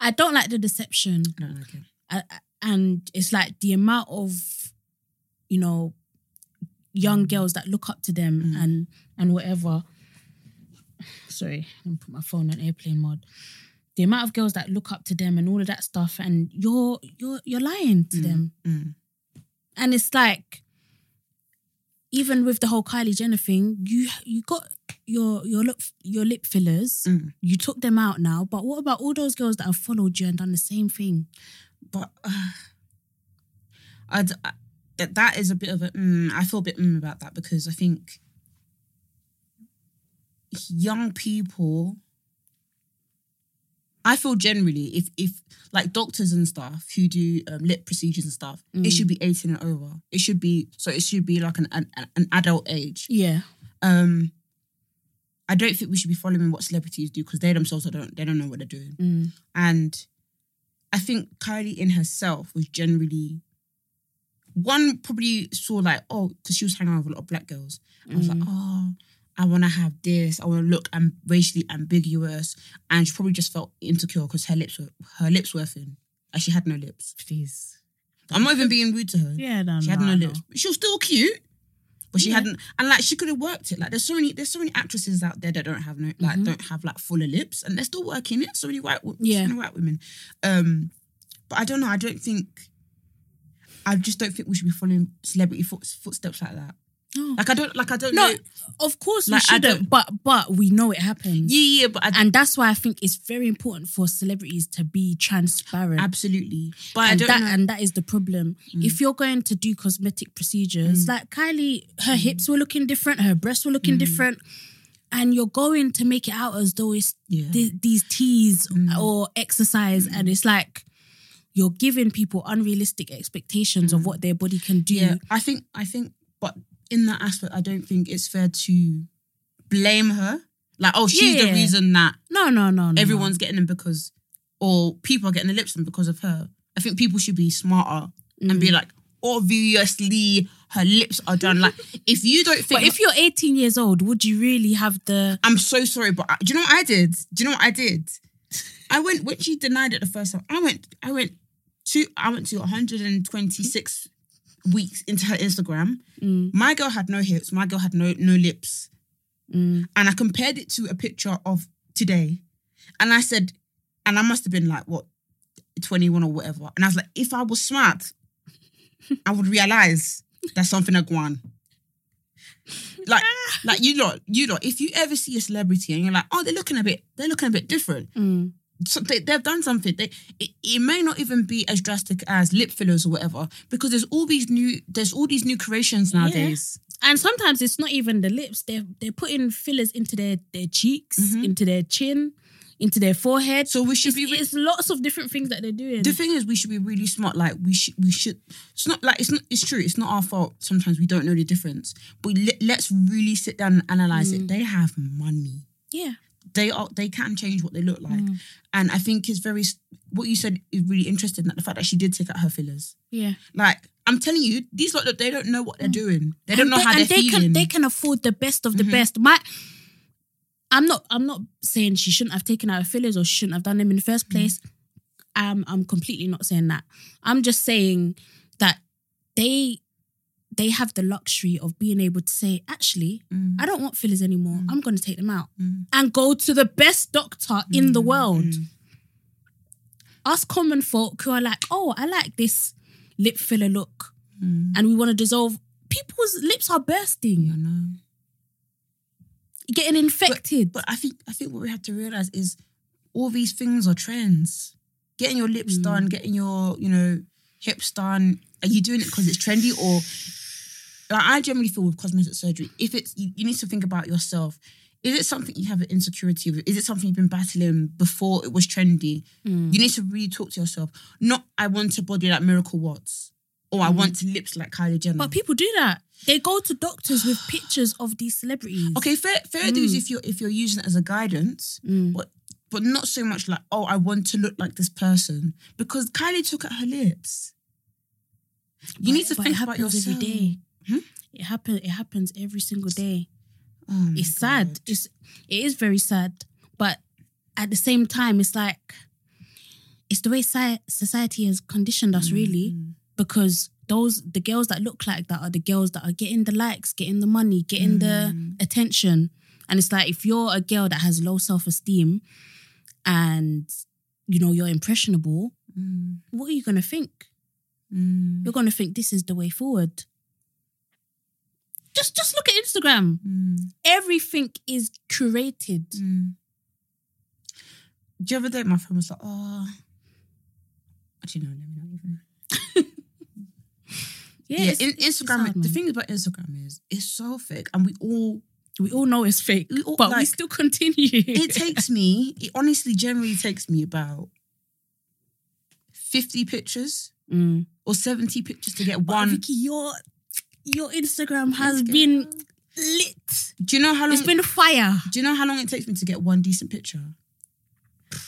A: I don't like the deception,
B: I don't like it.
A: I, I- and it's like the amount of, you know, young girls that look up to them
B: Mm.
A: and and whatever. Sorry, me put my phone on airplane mode. The amount of girls that look up to them and all of that stuff, and you're you're you're lying to them.
B: Mm.
A: And it's like, even with the whole Kylie Jenner thing, you you got your your lip your lip fillers.
B: Mm.
A: You took them out now, but what about all those girls that have followed you and done the same thing?
B: but uh, I, d- I- that that is a bit of a mm, I feel a bit mm about that because I think young people I feel generally if if like doctors and stuff who do um, lip procedures and stuff it should be 18 and over. It should be so it should be like an an, an adult age.
A: Yeah,
B: um I don't think we should be following what celebrities do because they themselves don't they don't know what they're doing.
A: Mm.
B: and I think Kylie in herself was generally one probably saw like, oh, because she was hanging out with a lot of black girls. And I was like, oh, I want to have this. I want to look um, racially ambiguous. And she probably just felt insecure because her lips were her lips were thin. and she had no lips.
A: Please.
B: I'm not even being rude to her.
A: Yeah, no,
B: She had
A: no,
B: no lips. She was still cute. But she
A: Yeah.
B: hadn't and like she could have worked it. Like there's so many there's so many actresses out there that don't have no like
A: Mhm.
B: don't have like fuller lips and they're still working it. So many white
A: Yeah.
B: so white women. Um but I don't know, I don't think I just don't think we should be following celebrity foot, footsteps like that.
A: No.
B: Like I don't like I don't
A: No,
B: know.
A: of course
B: Like,
A: we shouldn't, but but we know it happens.
B: Yeah, yeah, but I
A: And that's why I think it's very important for celebrities to be transparent.
B: absolutely. But I
A: and
B: don't
A: that
B: know.
A: and that is the problem.
B: Mm.
A: If you're going to do cosmetic procedures,
B: Mm.
A: like Kylie, her hips were looking different, her breasts were looking
B: Mm.
A: different, and you're going to make it out as though it's
B: yeah.
A: th- these teas
B: Mm.
A: or exercise, and it's like you're giving people unrealistic expectations of
B: Mm.
A: what their body can do.
B: Yeah, I think I think, but in that aspect, I don't think it's fair to blame her. Like, oh, she's the reason that
A: No, no, no, no.
B: everyone's getting them because, or people are getting the lips done because of her. I think people should be smarter and be
A: Mm.
B: like, obviously, her lips are done. Like, if you don't think,
A: But if you're 18 years old, would you really have the?
B: I'm so sorry, but I, do you know what I did? Do you know what I did? I went when she denied it the first time. I went, I went to, I went to 126 weeks into her Instagram.
A: Mm,
B: My girl had no hips. My girl had no no lips,
A: mm,
B: and I compared it to a picture of today, and I said, and I must have been like what, 21 or whatever, and I was like, if I was smart, I would realize that's something that go on. Like, like you lot, you lot. If you ever see a celebrity and you're like, oh, they're looking a bit, they're looking a bit different.
A: mm.
B: So they, they've done something. They, it, it may not even be as drastic as lip fillers or whatever, because there's all these new, there's all these new creations nowadays.
A: And sometimes it's not even the lips. They're they're putting fillers into their their cheeks,
B: Mhm.
A: into their chin, into their forehead.
B: So we should
A: It's,
B: be. re-
A: it's lots of different things that they're doing.
B: the thing is, we should be really smart. Like we should, we should. It's not like it's not. It's true. It's not our fault. Sometimes we don't know the difference. But let, let's really sit down and analyze
A: Mm.
B: it. They have money.
A: yeah.
B: They are. They can change what they look like.
A: Mm.
B: And I think it's very. What you said is really interesting. That the fact that she did take out her fillers.
A: Yeah.
B: Like I'm telling you, these lot they don't know what they're
A: Mm.
B: doing. They don't
A: And
B: know how they're
A: and they
B: feeling.
A: can they can afford the best of the
B: Mhm.
A: best. My I'm not I'm not saying she shouldn't have taken out her fillers or shouldn't have done them in the
B: Mm.
A: first place. Um, I'm completely not saying that. I'm just saying that they they have the luxury of being able to say, actually,
B: Mm.
A: I don't want fillers anymore.
B: Mm.
A: I'm going to take them out
B: Mm.
A: and go to the best doctor in the
B: Mm,
A: world.
B: mm.
A: Us common folk who are like, oh, I like this lip filler look,
B: Mm.
A: and we want to dissolve. People's lips are bursting,
B: I know.
A: getting infected.
B: But I think I think what we have to realize is all these things are trends. Getting your lips done, getting your you know hips done. Are you doing it because it's trendy or? Like I generally feel with cosmetic surgery, if it's you, you need to think about yourself. Is it something you have an insecurity with? Is it something you've been battling before it was trendy?
A: Mm.
B: You need to really talk to yourself. Not I want a body like Miracle Watts, or I
A: Mm.
B: want lips like Kylie Jenner.
A: But people do that. They go to doctors with pictures of these celebrities.
B: okay, fair fair dues
A: Mm.
B: if you're if you're using it as a guidance.
A: Mm.
B: but not so much like, oh, I want to look like this person. Because Kylie took out her lips. You
A: But-
B: need to
A: but
B: think about yourself.
A: every day.
B: Hmm?
A: It happens. It happens every single day.
B: Oh
A: It's sad.
B: God.
A: It's it is very sad. But at the same time, it's like it's the way society has conditioned us, really.
B: Mm,
A: Because those the girls that look like that are the girls that are getting the likes, getting the money, getting the
B: Mm.
A: attention. And it's like if you're a girl that has low self esteem, and you know you're impressionable,
B: mm,
A: what are you gonna think?
B: mm,
A: You're gonna think this is the way forward. Just just look at Instagram.
B: mm,
A: Everything is curated.
B: mm. The other day, my friend was like, oh, actually, no, let me not even.
A: Yeah,
B: Yeah,
A: it's-
B: in, Instagram,
A: hard,
B: the thing about Instagram is it's so fake, and we all,
A: we all know it's fake,
B: we all
A: but we still continue.
B: it takes me, it honestly generally takes me about 50 pictures
A: Mm.
B: or 70 pictures to get
A: But
B: one.
A: Vicky, your your Instagram has
B: Yes,
A: been lit.
B: Do you know how long?
A: It's been fire.
B: do you know how long it takes me to get one decent picture?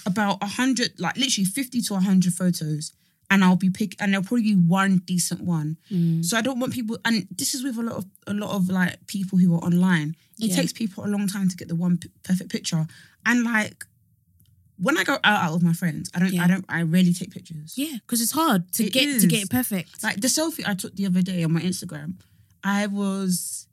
B: About a hundred, like literally fifty to hundred photos, and I'll be pick, and there'll probably be one decent one.
A: Mm.
B: So I don't want people, and this is with a lot of a lot of like people who are online. It
A: Yeah.
B: takes people a long time to get the one p- perfect picture, and like when I go out, with my friends, I don't,
A: Yeah.
B: I don't, I rarely take pictures.
A: Yeah, because it's hard to
B: It
A: get to get it perfect.
B: Like the selfie I took the other day on my Instagram, I was,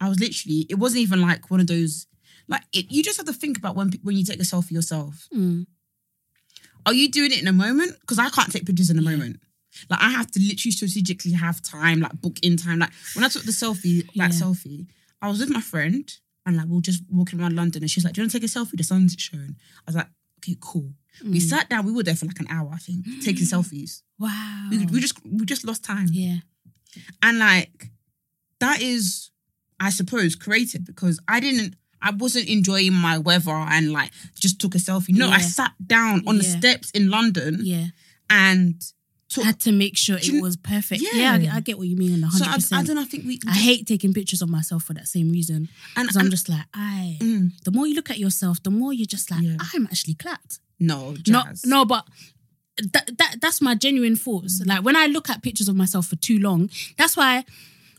B: I was literally. It wasn't even like one of those. Like it, you just have to think about when when you take a selfie yourself.
A: Mm.
B: Are you doing it in a moment? Because I can't take pictures in a
A: Yeah.
B: moment. Like I have to literally strategically have time, like book in time. Like when I took the selfie, that
A: Yeah.
B: selfie, I was with my friend and like we were just walking around London and she's like, Do you want to take a selfie? The sun's showing. I was like, okay, cool. We
A: Mm.
B: sat down, we were there for like an hour, I think, taking selfies.
A: Wow.
B: We, we just we just lost time.
A: yeah.
B: And like that is, I suppose, creative because I didn't I wasn't enjoying my weather and like just took a selfie. No, I sat down on the steps in London
A: Yeah.
B: and took
A: had to make sure
B: Do you-
A: it was perfect.
B: Yeah.
A: Yeah, I, get- I get what you mean.
B: So
A: hundred
B: I, I
A: percent.
B: don't know. I think we.
A: I hate taking pictures of myself for that same reason.
B: and,
A: Because I'm just like, I.
B: mm,
A: The more you look at yourself, the more you're just like,
B: Yeah.
A: I'm actually clapped.
B: no,
A: No,
B: jazz.
A: no, but that, that that's my genuine thoughts.
B: Mm.
A: Like when I look at pictures of myself for too long, that's why,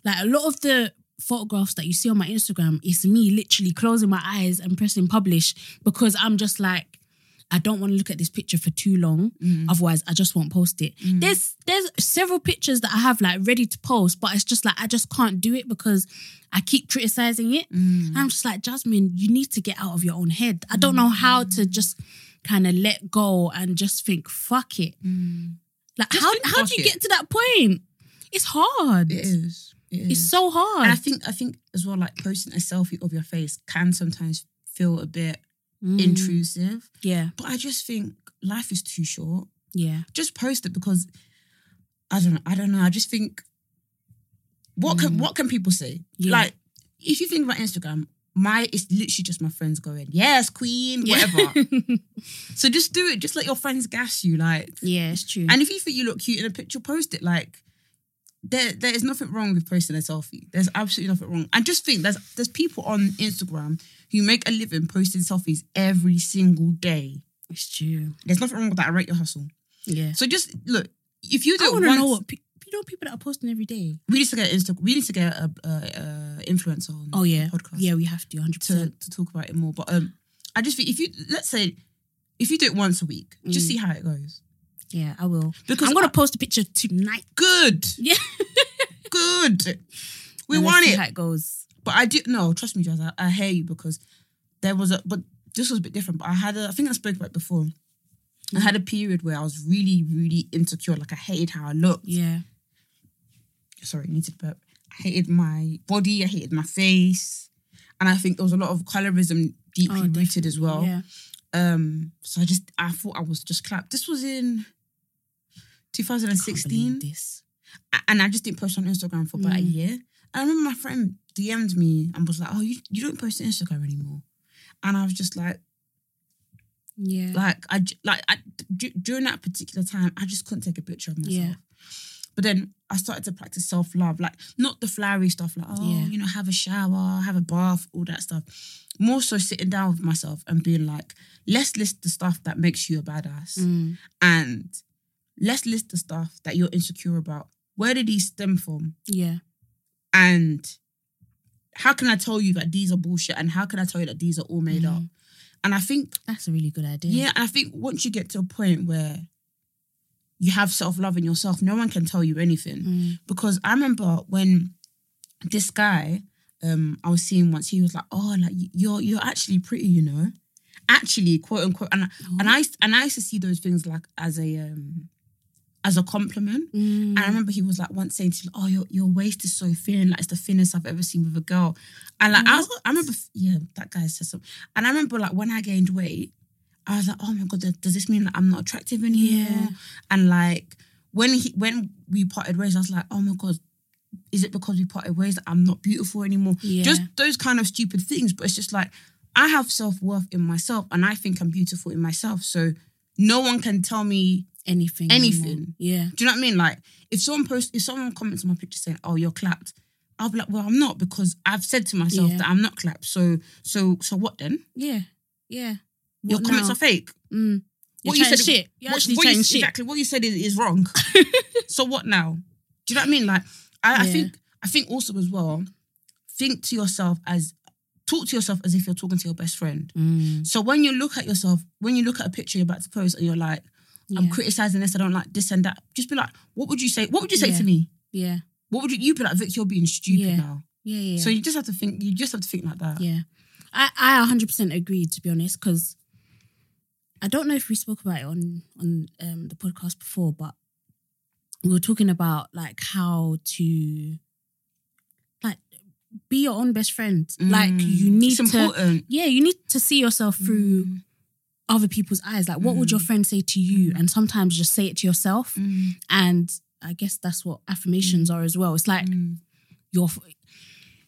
A: like a lot of the photographs that you see on my Instagram is me literally closing my eyes and pressing publish because I'm just like, I don't want to look at this picture for too long.
B: Mm.
A: Otherwise, I just won't post it. There's there's several pictures that I have like ready to post, but it's just like I just can't do it because I keep criticizing it.
B: Mm.
A: And I'm just like, Jasmine, you need to get out of your own head. I don't know how to just kind of let go and just think, fuck it. Like,
B: Just
A: how how do you
B: it.
A: get to that point? It's hard.
B: It is. It is.
A: It's so hard.
B: And I think I think as well, like posting a selfie of your face can sometimes feel a bit
A: Mm.
B: intrusive.
A: Yeah,
B: But I just think life is too short.
A: yeah,
B: Just post it because I don't know. I don't know. I just think what can
A: Mm.
B: what can people say?
A: Yeah.
B: Like if you think about Instagram, my it's literally just my friends going, yes, queen, whatever. so just do it. Just let your friends gas you. Like
A: yeah, it's true.
B: And if you think you look cute in a picture, post it. Like there, there is nothing wrong with posting a selfie. There's absolutely nothing wrong. And just think there's there's people on Instagram who make a living posting selfies every single day.
A: it's true.
B: There's nothing wrong with that. I rate your hustle.
A: Yeah.
B: So just look. If you do
A: I want to know what pe- you know people that are posting every day.
B: we need to get Insta. We need to get a, a, a influencer on.
A: Oh yeah,
B: podcast.
A: yeah, we have to 100.
B: to
A: percent
B: to talk about it more. But um, I just think if you let's say if you do it once a week, just
A: Mm.
B: see how it goes.
A: Yeah, I will.
B: Because
A: I'm gonna
B: I-
A: post a picture tonight.
B: good,
A: Yeah,
B: good. We want
A: see
B: it.
A: How it goes.
B: But I do no, trust me, Jazz. I, I hear you because there was a but this was a bit different. But I had a I think I spoke about it before. I had a period where I was really, really insecure. Like I hated how I looked.
A: Yeah,
B: Sorry, I needed burp. I hated my body, I hated my face. And I think there was a lot of colorism deeply
A: Oh,
B: rooted as well.
A: yeah.
B: Um, so I just I thought I was just clapped. This was in
A: Can't
B: 2016.
A: This.
B: And I just didn't post on Instagram for about a
A: Mm.
B: year. And I remember my friend DM'd me and was like, "Oh, you, you don't post on Instagram anymore," and I was just like,
A: Yeah.
B: like I like I, d- during that particular time, I just couldn't take a picture of myself.
A: Yeah.
B: But then I started to practice self love, like not the flowery stuff, like oh,
A: Yeah.
B: you know, have a shower, have a bath, all that stuff. More so sitting down with myself and being like, let's list the stuff that makes you a badass,
A: Mm.
B: and let's list the stuff that you're insecure about. Where did these stem from?
A: Yeah.
B: And how can I tell you that these are bullshit? And how can I tell you that these are all made
A: Mhm.
B: up? And I think,
A: That's a really good idea.
B: yeah, and I think once you get to a point where you have self love in yourself, no one can tell you anything.
A: Mm.
B: Because I remember when this guy, um, I was seeing once, he was like, "Oh, like you're you're actually pretty, you know." Actually, quote unquote, and I, and I and I used to see those things like as a um as a compliment.
A: Mm.
B: And I remember he was like once saying to me, "Oh, your your waist is so thin, like it's the thinnest I've ever seen with a girl." And like I, was, I remember, yeah, that guy said something. And I remember like when I gained weight, I was like, "Oh my god, does- does this mean that I'm not attractive anymore?"
A: Yeah.
B: And like when he when we parted ways, I was like, "Oh my god." Is it because we parted ways that I'm not beautiful anymore?
A: Yeah.
B: Just those kind of stupid things. But it's just like I have self worth in myself, and I think I'm beautiful in myself. So no one can tell me
A: anything.
B: anything.
A: anymore. Yeah.
B: do you know what I mean? Like, if someone posts, if someone comments on my picture saying, "Oh, you're clapped," I'll be like, "Well, I'm not," because I've said to myself
A: Yeah.
B: that I'm not clapped. So, so, so what then?
A: Yeah. Yeah.
B: Your
A: What
B: comments
A: now?
B: are fake.
A: Mm. You're
B: What you
A: chatting
B: said-
A: shit. You're
B: What-
A: actually
B: what you-
A: chatting shit.
B: Exactly what you said is, is wrong. so what now? Do you know what I mean? Like, I, I
A: Yeah.
B: think, I think also as well, think to yourself as talk to yourself as if you're talking to your best friend.
A: Mm.
B: So when you look at yourself, when you look at a picture you're about to post and you're like, I'm criticizing this, I don't like this and that, just be like, what would you say? What would you say
A: Yeah.
B: to me?
A: Yeah.
B: What would you, you be like, Vic, you're being stupid
A: Yeah.
B: now.
A: Yeah. Yeah.
B: So you just have to think, you just have to think like that.
A: Yeah. I, I 100% agree, to be honest, because I don't know if we spoke about it on, on um, the podcast before, but we were talking about like how to like be your own best friend. Like you
B: Mm.
A: need
B: it's
A: to, yeah, you need to see yourself through
B: Mm.
A: Other people's eyes. Like, what would your friend say to you? And sometimes just say it to yourself.
B: Mm.
A: And I guess that's what affirmations are as well. It's like
B: Mm.
A: you're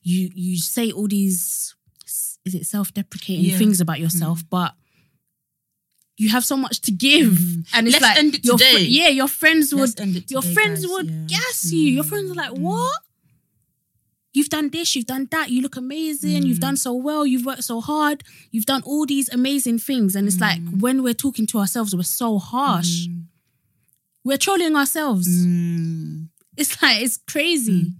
A: you you say all these is it self-deprecating
B: Yeah.
A: things about yourself but you have so much to give
B: Mm.
A: and it's
B: Let's
A: like
B: end it
A: your
B: today.
A: yeah your friends would
B: Let's end it
A: your
B: today,
A: friends
B: guys.
A: would
B: Yeah.
A: gas you your friends are like
B: Mm.
A: what you've done this you've done that you look amazing you've
B: Mm.
A: done so well you've worked so hard you've done all these amazing things and it's like
B: Mm.
A: when we're talking to ourselves we're so harsh we're trolling ourselves
B: Mm.
A: it's like it's crazy.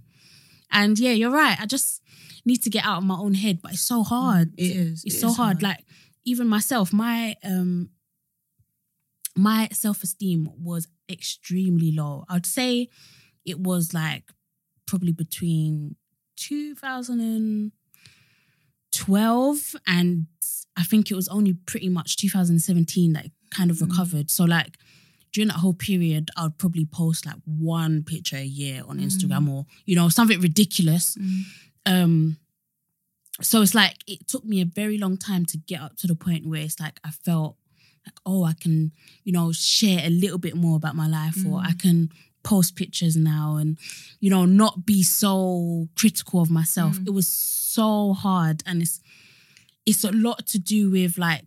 A: And yeah, you're right. I just need to get out of my own head, but it's so hard.
B: It is.
A: It's
B: It
A: so
B: is
A: hard. Like even myself, my um my self-esteem was extremely low. I'd say it was like probably between 2012 and I think it was only pretty much 2017 that kind of
B: Mm.
A: recovered. So like during that whole period, I would probably post like one picture a year on Instagram or, you know, something ridiculous.
B: Mm.
A: Um, so it's like it took me a very long time to get up to the point where it's like I felt like, oh, I can, you know, share a little bit more about my life or I can post pictures now and, you know, not be so critical of myself. Mm. It was so hard and it's it's a lot to do with like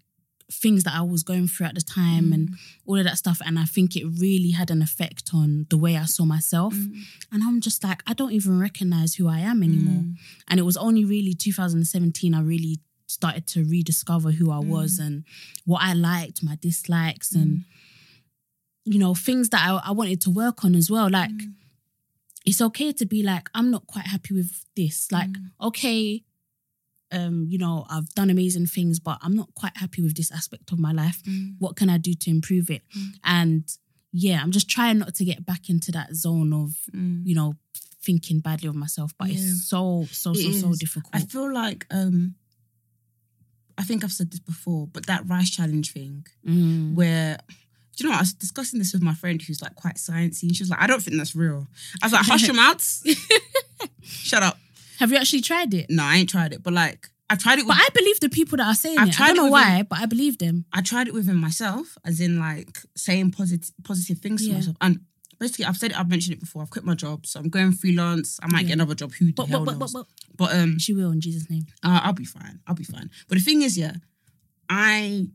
A: things that I was going through at the time and mm. all of that stuff. And I think it really had an effect on the way I saw myself. Mm. And I'm just like, I don't even recognize who I am anymore. And it was only really 2017 I really started to rediscover who I was and what I liked, my dislikes, and you know, things that I, I wanted to work on as well. Like, it's okay to be like, I'm not quite happy with this. Like, okay, um, you know, I've done amazing things, but I'm not quite happy with this aspect of my life.
B: Mm.
A: What can I do to improve it? And yeah, I'm just trying not to get back into that zone of, you know, thinking badly of myself. But
B: Mm. Yeah.
A: it's so, so,
B: It
A: so, so difficult.
B: I feel like um I think I've said this before, but that rice challenge thing
A: Mm.
B: where do you know what? I was discussing this with my friend who's like quite sciencey and she was like, I don't think that's real. I was like, hush your mouths. Shut up.
A: Have you actually tried it?
B: No, I ain't tried it. But like I tried it with
A: But I believe the people that are saying
B: I've
A: it.
B: tried
A: I
B: it
A: don't know
B: with
A: why, but I believe them.
B: I tried it within myself, as in like saying positive positive things to myself. And basically I've said it, I've mentioned it before. I've quit my job. So I'm going freelance. I might
A: Yeah.
B: get another job. Who the
A: But,
B: hell
A: but, but,
B: knows?
A: but,
B: But,
A: but
B: um
A: she will in Jesus' name.
B: Uh, I'll be fine. I'll be fine. But the thing is, yeah, I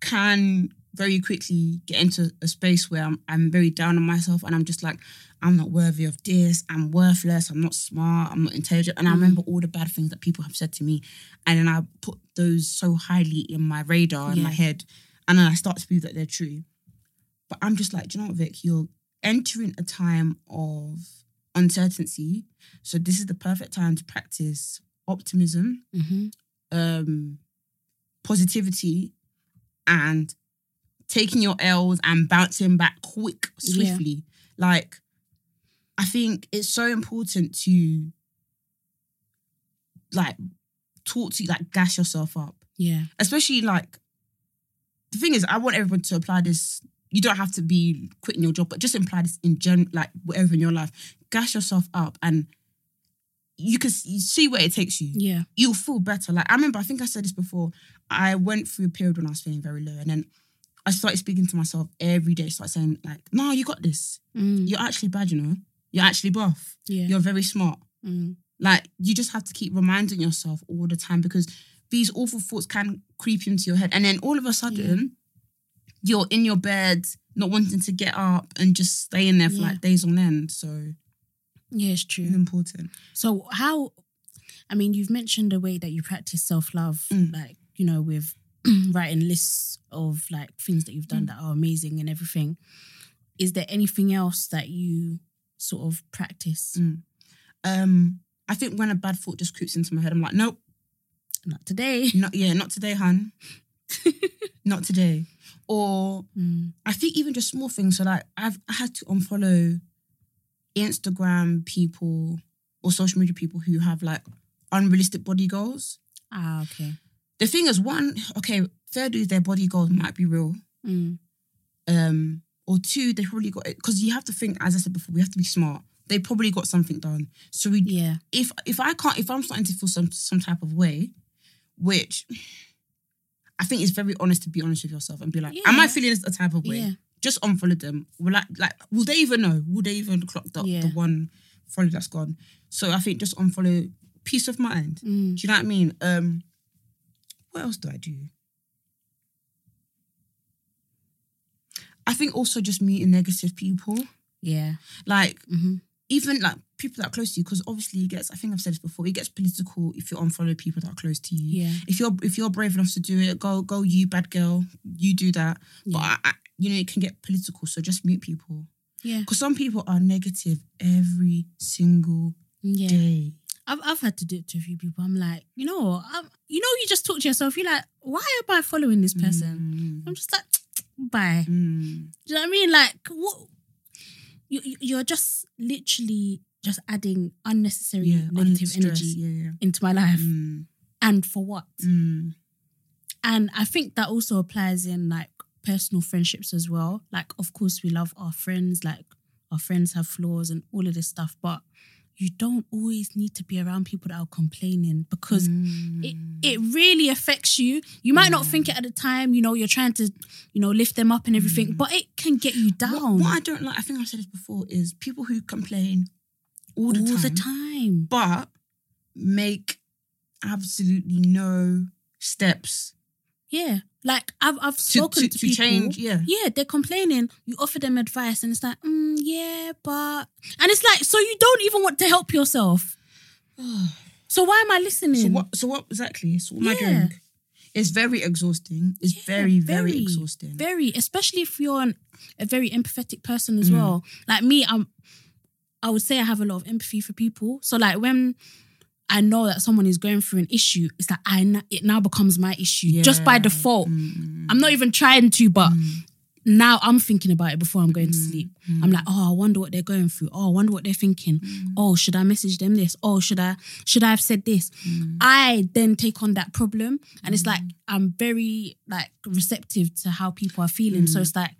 B: can very quickly get into a space where I'm, I'm very down on myself and I'm just like, I'm not worthy of this. I'm worthless. I'm not smart. I'm not intelligent. And I remember all the bad things that people have said to me. And then I put those so highly in my radar, in my head. And then I start to believe that they're true. But I'm just like, do you know what, Vic? You're entering a time of uncertainty. So this is the perfect time to practice optimism
A: Mm-hmm.
B: um positivity and taking your L's and bouncing back quick, swiftly. Like, I think it's so important to like talk to you, like gas yourself up.
A: Yeah.
B: Especially like the thing is, I want everyone to apply this. You don't have to be quitting your job, but just apply this in gen like whatever in your life. Gas yourself up and you can see where it takes you
A: Yeah.
B: you'll feel better. Like I remember, I think I said this before. I went through a period when I was feeling very low, and then I started speaking to myself every day. Started saying like, "No, you got this.
A: Mm.
B: You're actually bad, you know. You're actually buff.
A: Yeah.
B: You're very smart.
A: Mm.
B: Like you just have to keep reminding yourself all the time because these awful thoughts can creep into your head, and then all of a sudden, you're in your bed, not wanting to get up, and just staying there for
A: Yeah.
B: like days on end. So
A: Yeah, it's true.
B: it's important.
A: So how I mean, you've mentioned the way that you practice self-love,
B: Mm.
A: like, you know, with writing lists of like things that you've done
B: Mm.
A: that are amazing and everything. Is there anything else that you sort of practice?
B: Mm. Um, I think when a bad thought just creeps into my head, I'm like, nope.
A: not today.
B: Not yeah, not today, hun. not today. Or
A: Mm.
B: I think even just small things. So like I've I had to unfollow Instagram people or social media people who have like unrealistic body goals.
A: Ah, okay.
B: The thing is, one, okay, fair dues, their body goals might be real.
A: Mm.
B: Um, or two, they probably got it because you have to think, as I said before, we have to be smart. They probably got something done. So we
A: Yeah.
B: if if I can't if I'm starting to feel some some type of way, which I think it's very honest to be honest with yourself and be like, am I feeling this a type of way?
A: Yeah.
B: Just unfollow them. Will like like will they even know? Will they even clock the,
A: Yeah.
B: the one follow that's gone? So I think just unfollow peace of mind.
A: Mm.
B: Do you know what I mean? Um what else do I do? I think also just meeting negative people.
A: Yeah.
B: Like
A: hmm
B: even like people that are close to you, because obviously it gets, I think I've said this before, it gets political if you unfollow people that are close to you.
A: Yeah.
B: If you're if you're brave enough to do it, go go you bad girl, you do that. But I, I, you know it can get political, so just mute people.
A: Yeah.
B: Because some people are negative every single
A: Yeah.
B: day.
A: I've I've had to do it to a few people. I'm like, you know, I'm, you know, you just talk to yourself. You're like, why am I following this person?
B: Mm,
A: I'm just like, bye.
B: mm,
A: Do you know what I mean? Like, what? You you- you're just literally just adding unnecessary
B: yeah,
A: negative
B: stress,
A: energy
B: Yeah, yeah.
A: into my life,
B: Mm,
A: and for what?
B: mm,
A: And I think that also applies in like personal friendships as well. Like, of course, we love our friends. Like, our friends have flaws and all of this stuff, but you don't always need to be around people that are complaining because it,
B: mm.
A: it really affects you. You might not think it at the time, you know, you're trying to, you know, lift them up and everything, but it can get you
B: What,
A: down
B: what I don't like, I think I've said this before, is people who complain all the
A: all
B: time.
A: the time.
B: but make absolutely no steps
A: Yeah. Like I've I've spoken
B: to,
A: to,
B: to
A: people.
B: change. Yeah.
A: Yeah, they're complaining. You offer them advice, and it's like, mm, yeah, but, and it's like, so you don't even want to help yourself. So why am I listening?
B: so what? So what exactly? So what am I doing? It's very exhausting. It's
A: Yeah,
B: very, very, exhausting.
A: Very, especially if you're an, a very empathetic person as
B: Mm.
A: well. Like me, I'm. I would say I have a lot of empathy for people. So like when I know that someone is going through an issue, it's like I n- it now becomes my issue just by default.
B: Mm,
A: I'm not even trying to, but
B: mm,
A: now I'm thinking about it before I'm going to
B: mm,
A: sleep.
B: mm,
A: I'm like, oh, I wonder what they're going through. Oh, I wonder what they're thinking.
B: mm,
A: Oh, should I message them this? Oh, should I should I have said this?
B: mm.
A: I then take on that problem, and it's like I'm very like receptive to how people are feeling. So it's like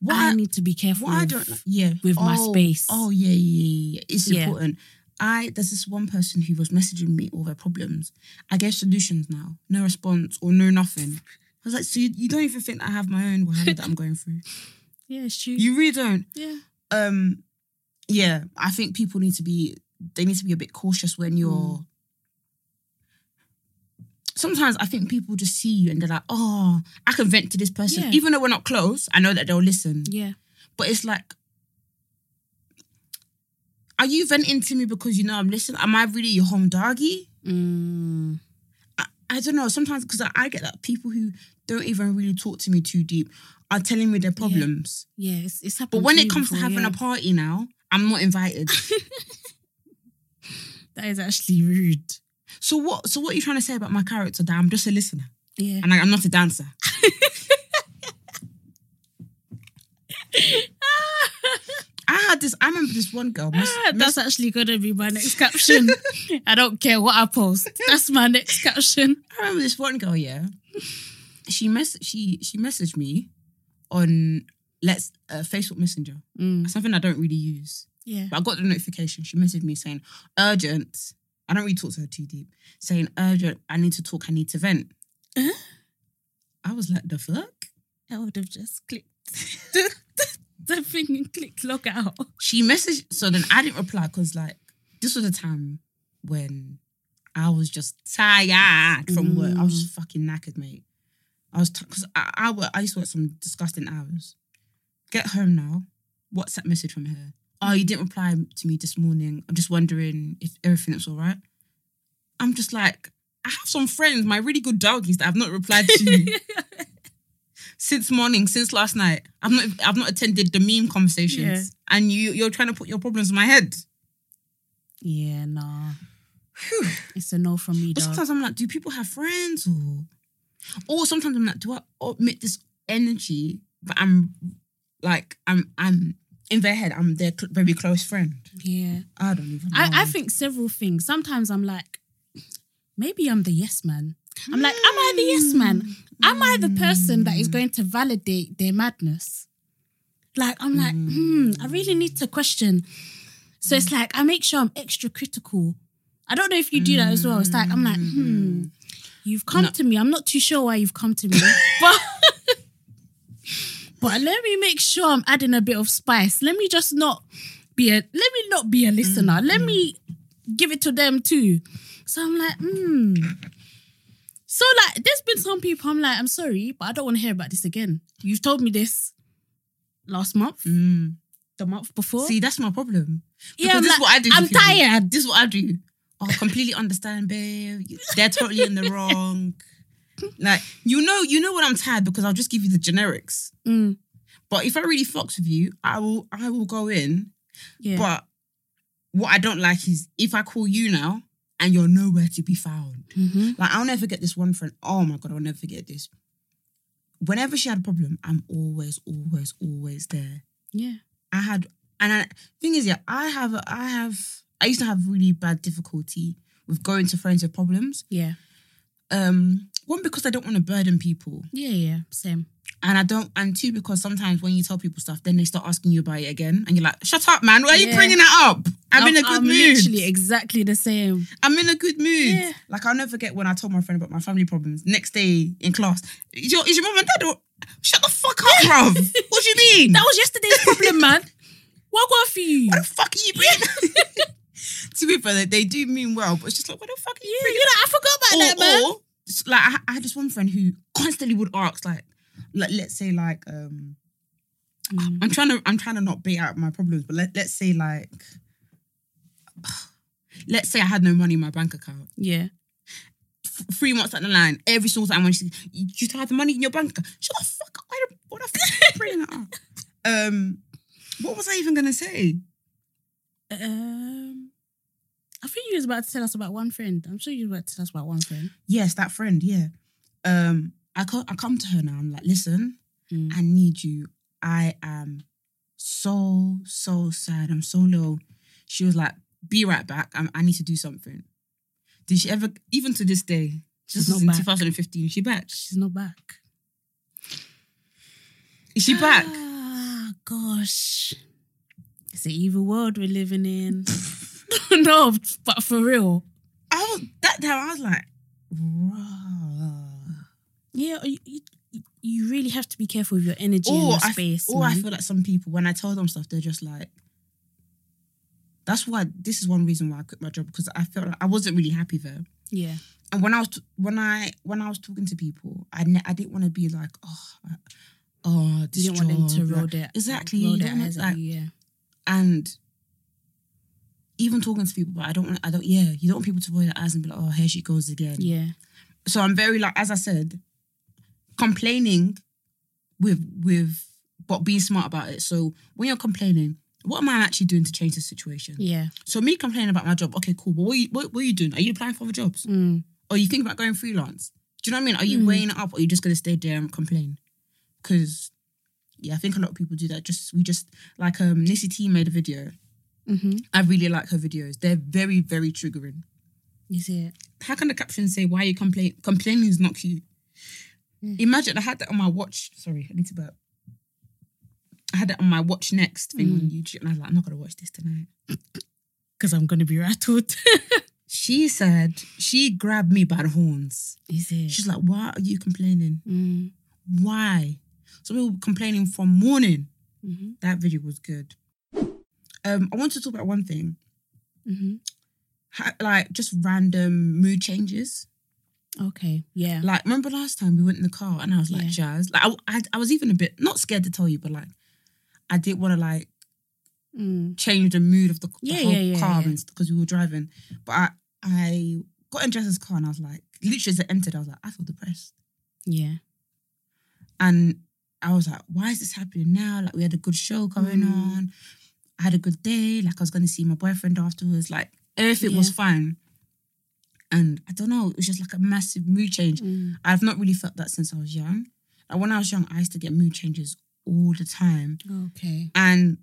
B: What
A: I
B: I-
A: need to be careful.
B: What I don't yeah,
A: with my
B: Oh,
A: space.
B: Oh yeah, yeah, yeah, yeah. It's
A: Yeah.
B: important. I there's this one person who was messaging me all their problems. I gave solutions now, no response or no nothing. I was like, so you, you don't even think I have my own wahala that I'm going through?
A: Yeah, it's true.
B: You really don't.
A: yeah,
B: Um, yeah, I think people need to be they need to be a bit cautious when you're.
A: Mm.
B: Sometimes I think people just see you and they're like, "Oh, I can vent to this person,
A: Yeah.
B: even though we're not close. I know that they'll listen."
A: yeah,
B: But it's like, are you venting to me because you know I'm listening? Am I really your home doggy?
A: mm,
B: I, I don't know. Sometimes because I, I get that people who don't even really talk to me too deep are telling me their problems.
A: yeah. It's, it's happened.
B: But when it
A: me
B: comes to having
A: yeah.
B: a party now, I'm not invited.
A: that is actually rude.
B: so what? So what are you trying to say about my character? That I'm just a listener
A: Yeah,
B: and I, I'm not a dancer. I had this. I remember this one girl. Miss,
A: Ah,
B: Miss-
A: that's actually gonna be my next caption. I don't care what I post. That's my next caption.
B: I remember this one girl, yeah. She mess she she messaged me on let's uh, Facebook Messenger.
A: Mm,
B: Something I don't really use.
A: yeah.
B: But I got the notification. She messaged me saying, urgent. I don't really talk to her too deep. Saying, urgent, I need to talk, I need to vent.
A: Huh?
B: I was like, the fuck?
A: I would have just clicked the thing and clicked log out.
B: She messaged, so then I didn't reply because like this was a time when I was just tired from work. I was mm. just fucking knackered, mate. I was because I, I wo- I used to work some disgusting hours. Get home now. WhatsApp message from her. Oh, you didn't reply to me this morning. I'm just wondering if everything's all right. I'm just like, I have some friends, my really good doggies that I've not replied to since morning, since last night. I've not I've not attended the meme conversations. And you you're trying to put your problems in my head.
A: yeah, nah. It's a no from me, dog.
B: sometimes I'm like, do people have friends or, or sometimes I'm like, do I emit this energy? But I'm like, I'm, I'm in their head. I'm their cl- very close friend.
A: Yeah.
B: I don't even. Know.
A: I, I think several things. Sometimes I'm like, maybe I'm the yes man. I'm like, am I the yes man? Am I the person that is going to validate their madness? Like, I'm like, hmm, I really need to question. So it's like, I make sure I'm extra critical. I don't know if you do that as well. It's like, I'm like, hmm, you've come to me. I'm not too sure why you've come to me, but. But let me make sure I'm adding a bit of spice. Let me just not be a let me not be a listener. Let me give it to them too. So I'm like, hmm. So like there's been some people I'm like, I'm sorry, but I don't want to hear about this again. You've told me this last month,
B: Mm.
A: the month before.
B: See, that's my problem.
A: yeah, I'm
B: this
A: like,
B: is what I do.
A: I'm tired.
B: This is what I do. Oh, I completely understand, babe. They're totally in the wrong. Like you know, you know when I'm tired because I'll just give you the generics.
A: Mm,
B: But if I really fucks with you, I will. I will go in.
A: yeah.
B: But what I don't like is if I call you now and you're nowhere to be found.
A: Mhm.
B: Like I'll never forget this one friend. Oh my god, I'll never forget this. Whenever she had a problem, I'm always, always, always there.
A: Yeah.
B: I had, and I, thing is, yeah, I have, I have, I used to have really bad difficulty with going to friends with problems.
A: Yeah.
B: Um, one because I don't want to burden people,
A: Yeah. Yeah. Same.
B: And I don't, and two because sometimes when you tell people stuff, then they start asking you about it again, and you're like, "Shut up, man! Why are you bringing that up? I'm, in a good
A: I'm
B: mood.
A: literally exactly the same.
B: I'm in a good mood.
A: Yeah.
B: Like I'll never forget when I told my friend about my family problems. Next day in class, is your is your mum and dad? Or, Shut the fuck up, bruv. what do you mean?
A: That was yesterday's problem, man. What got for you?
B: What the fuck are you bringing? to be fair, they, do mean well, but it's just like, what the fuck are you
A: Yeah,
B: bringing?
A: you know, I forgot about that, man.
B: Or, or like I, I had this one friend who constantly would ask, like, like let's say like um
A: Mm.
B: I'm trying to I'm trying to not beat out my problems, but let, let's say like let's say I had no money in my bank account.
A: Yeah.
B: F- three months down the line, every single time when she you you still have the money in your bank account. Shut the fuck up. Why the, what the fuck bringing that up? Um what was I even gonna say?
A: Um, I think you was about to tell us about one friend. I'm sure you were about to tell us about one friend.
B: Yes, that friend, yeah. Um, I co- I come to her now. I'm like, listen,
A: Mm.
B: I need you. I am so so sad. I'm so low. She was like, be right back. i I need to do something. Did she ever? Even to this day,
A: She's
B: this was
A: not
B: in
A: back.
B: 2015. Is she back?
A: She's not back.
B: Is she back?
A: Ah, gosh. It's an evil world we're living in. no, but for real.
B: I was that time. I was like, "Rah."
A: Yeah, you, you, you really have to be careful with your energy and
B: Or
A: your
B: I,
A: space.
B: or I feel like some people, when I tell them stuff, they're just like, that's why, this is one reason why I quit my job because I felt like I wasn't really happy there.
A: yeah.
B: And when I was, when I, when I was talking to people, I, ne- I didn't want to be like, oh, oh, this
A: You don't want them to roll
B: like-
A: their
B: Exactly.
A: roll their eyes
B: like-
A: you. Yeah.
B: and even talking to people, but I don't want, I don't, yeah, you don't want people to roll their eyes and be like, oh, here she goes again.
A: Yeah.
B: so I'm very like as I said, complaining with with but being smart about it. So when you're complaining, what am I actually doing to change the situation?
A: Yeah.
B: So me complaining about my job, okay, cool. But what are you what, what are you doing? Are you applying for other jobs?
A: Mm.
B: Or you think about going freelance? Do you know what I mean? Are you
A: Mm.
B: weighing it up or are you just gonna stay there and complain? Because yeah, I think a lot of people do that. Just we just like um Nissy T made a video.
A: hmm
B: I really like her videos. They're very, very triggering.
A: You see it?
B: how can the caption say why you complain complaining is not cute?
A: Mm.
B: Imagine I had that on my watch. Sorry, I need to burp. I had that on my watch next thing on YouTube, and I was like, I'm not gonna watch this tonight.
A: Because I'm going to be rattled.
B: She said she grabbed me by the horns.
A: Is it?
B: She's like, "Why are you complaining?
A: Mm.
B: Why?" So we were complaining from morning.
A: hmm
B: That video was good. Um, I want to talk about one thing,
A: hmm
B: ha- like just random mood changes.
A: Okay. Yeah.
B: Like, remember last time we went in the car and I was like,
A: Yeah.
B: Jazz, like, I, I, I was even a bit not scared to tell you, but like, I didn't want to like
A: Mm.
B: change the mood of the, the
A: Yeah,
B: whole
A: yeah,
B: car because we were driving. But I, I got in Jazz's car and I was like, literally as I entered, I was like, I feel depressed.
A: Yeah.
B: And I was like, why is this happening now? Like, we had a good show going
A: Mm.
B: on. I had a good day. Like, I was going to see my boyfriend afterwards. Like, everything was fine. And I don't know, it was just like a massive mood change.
A: Mm.
B: I've not really felt that since I was young. Like when I was young, I used to get mood changes all the time.
A: Okay.
B: And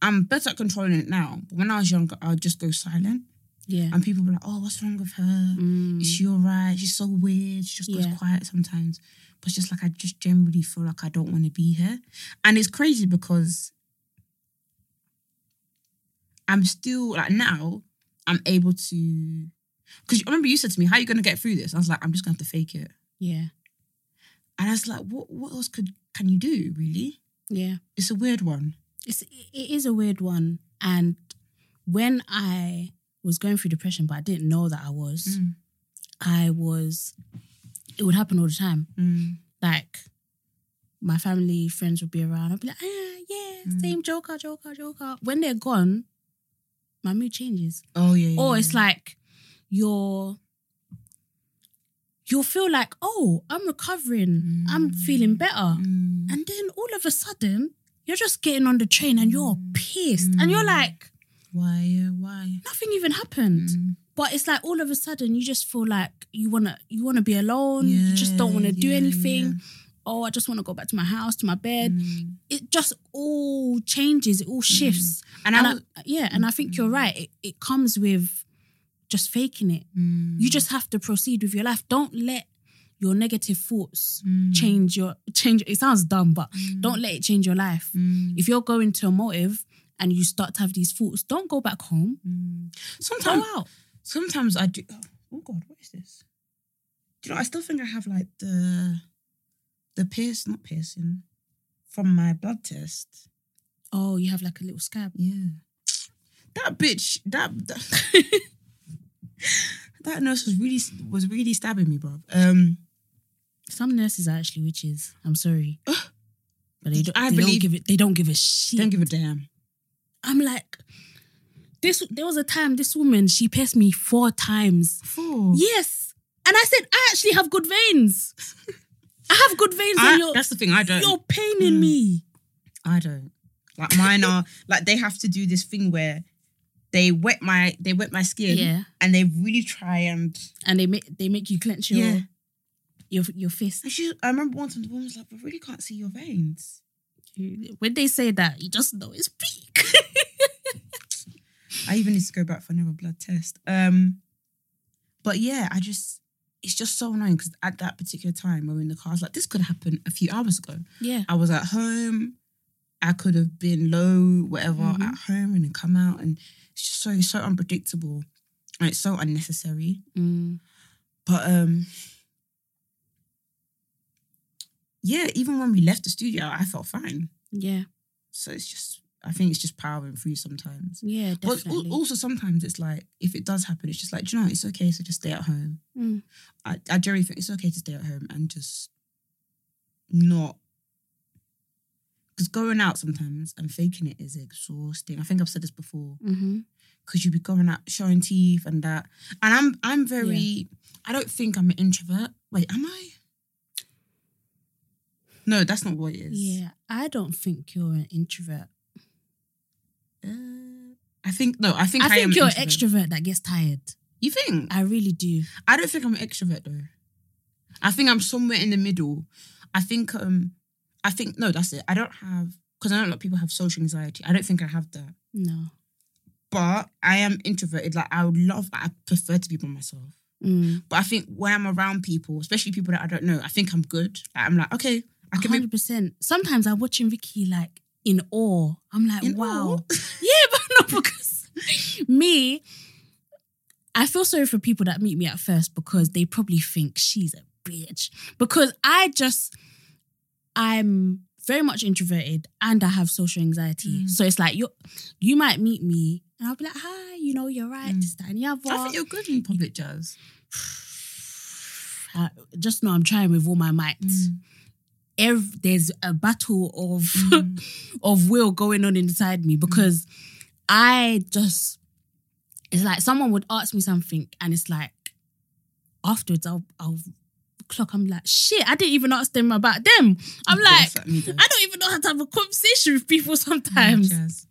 B: I'm better at controlling it now. But when I was younger, I would just go silent.
A: Yeah.
B: And people were like, oh, what's wrong with her?
A: Mm.
B: Is she all right? She's so weird. She just goes
A: Yeah.
B: quiet sometimes. But it's just like, I just generally feel like I don't want to be here. And it's crazy because I'm still, like now, I'm able to. Because I remember you said to me, how are you going to get through this? I was like, I'm just going to have to fake it.
A: Yeah.
B: And I was like, what, what else could can you do, really?
A: Yeah.
B: It's a weird one.
A: It's it is a weird one. And when I was going through depression, but I didn't know that I was,
B: Mm.
A: I was it would happen all the time.
B: Mm.
A: Like my family, friends would be around. I'd be like, ah, yeah,
B: Mm.
A: same joker, joker, joker. When they're gone, my mood changes.
B: Oh, yeah. yeah
A: Or it's
B: yeah.
A: like you're you'll feel like, oh, I'm recovering. I'm feeling better.
B: Mm.
A: And then all of a sudden, you're just getting on the train and you're pissed. And you're
B: Mm.
A: like,
B: Why, yeah, why?
A: nothing even happened.
B: Mm.
A: But it's like all of a sudden you just feel like you wanna you wanna be alone. you just don't wanna do
B: yeah,
A: anything.
B: yeah.
A: Oh, I just wanna go back to my house, to my bed.
B: Mm.
A: It just all changes, it all shifts.
B: And,
A: And
B: I
A: I, yeah, and I think you're right. It, it comes with just faking it.
B: Mm.
A: You just have to proceed with your life. Don't let your negative thoughts
B: Mm.
A: change your change. It sounds dumb, but don't let it change your life.
B: Mm.
A: If you're going to a motive and you start to have these thoughts, don't go back home.
B: Mm.
A: Go
B: Sometimes,
A: out.
B: sometimes I do. Oh, oh God, what is this? Do you know? I still think I have like the the pierce, not piercing, from my blood test.
A: Oh, you have like a little scab.
B: Yeah, that bitch. That that, that nurse was really was really stabbing me, bro. Um,
A: Some nurses are actually witches. I'm sorry, but they don't.
B: I
A: they don't
B: believe-
A: give it. They don't give a shit.
B: don't give a damn.
A: I'm like, this. There was a time this woman she pierced me four times.
B: Four.
A: Yes, and I said I actually have good veins. I have good veins,
B: I-
A: and you're
B: that's the thing. I don't.
A: you're paining
B: Mm.
A: me.
B: I don't. Like mine are like they have to do this thing where they wet my they wet my skin
A: Yeah,
B: and they really try and
A: and they make they make you clench your
B: Yeah.
A: your your fist.
B: And she, I remember once the woman was like, "I really can't see your veins."
A: When they say that, you just know it's peak.
B: I even need to go back for another blood test. Um, but yeah, I just it's just so annoying because at that particular time we were in the car, I was like, "This could happen a few hours ago."
A: yeah,
B: I was at home. I could have been low, whatever,
A: Mhm.
B: at home and then come out, and it's just so so unpredictable, and it's so unnecessary.
A: Mm.
B: But um, yeah, even when we left the studio, I felt fine.
A: yeah,
B: So it's just, I think it's just powering through sometimes.
A: yeah,
B: But
A: definitely.
B: al- also sometimes it's like, if it does happen, it's just like, do you know, what? it's okay to just stay at home.
A: Mm.
B: I, I generally think it's okay to stay at home and just not. Because going out sometimes and faking it is exhausting. I think I've said this before. Because you'd be going out showing teeth and that. And I'm I'm very I don't think I'm an introvert. Wait, am I? No, that's not what it is.
A: Yeah, I don't think you're an introvert.
B: Uh, I think no, I think
A: I
B: I,
A: think you're an extrovert that gets tired.
B: You think?
A: I really do.
B: I don't think I'm an extrovert though. I think I'm somewhere in the middle. I think um I think no, that's it. I don't have because I know a lot of people have social anxiety. I don't think I have that.
A: No.
B: But I am introverted. Like I would love I prefer to be by myself.
A: Mm.
B: But I think when I'm around people, especially people that I don't know, I think I'm good. Like, I'm like, okay, I can be
A: hundred percent. Sometimes I'm watching Vicky like in awe. I'm like,
B: In
A: wow. yeah, but not because me, I feel sorry for people that meet me at first because they probably think she's a bitch. Because I just, I'm very much introverted and I have social anxiety.
B: Mm.
A: So it's like you, you might meet me and I'll be like, hi, you know, you're right,
B: Mm.
A: this, that, and the other.
B: I think you're good in public jazz.
A: I- just know I'm trying with all my might.
B: Mm.
A: Ev- there's a battle of
B: Mm.
A: of will going on inside me because I just it's like someone would ask me something and it's like afterwards I'll I'll clock I'm like shit I didn't even ask them about them I'm like
B: Yes.
A: I don't even know how to have a conversation with people sometimes.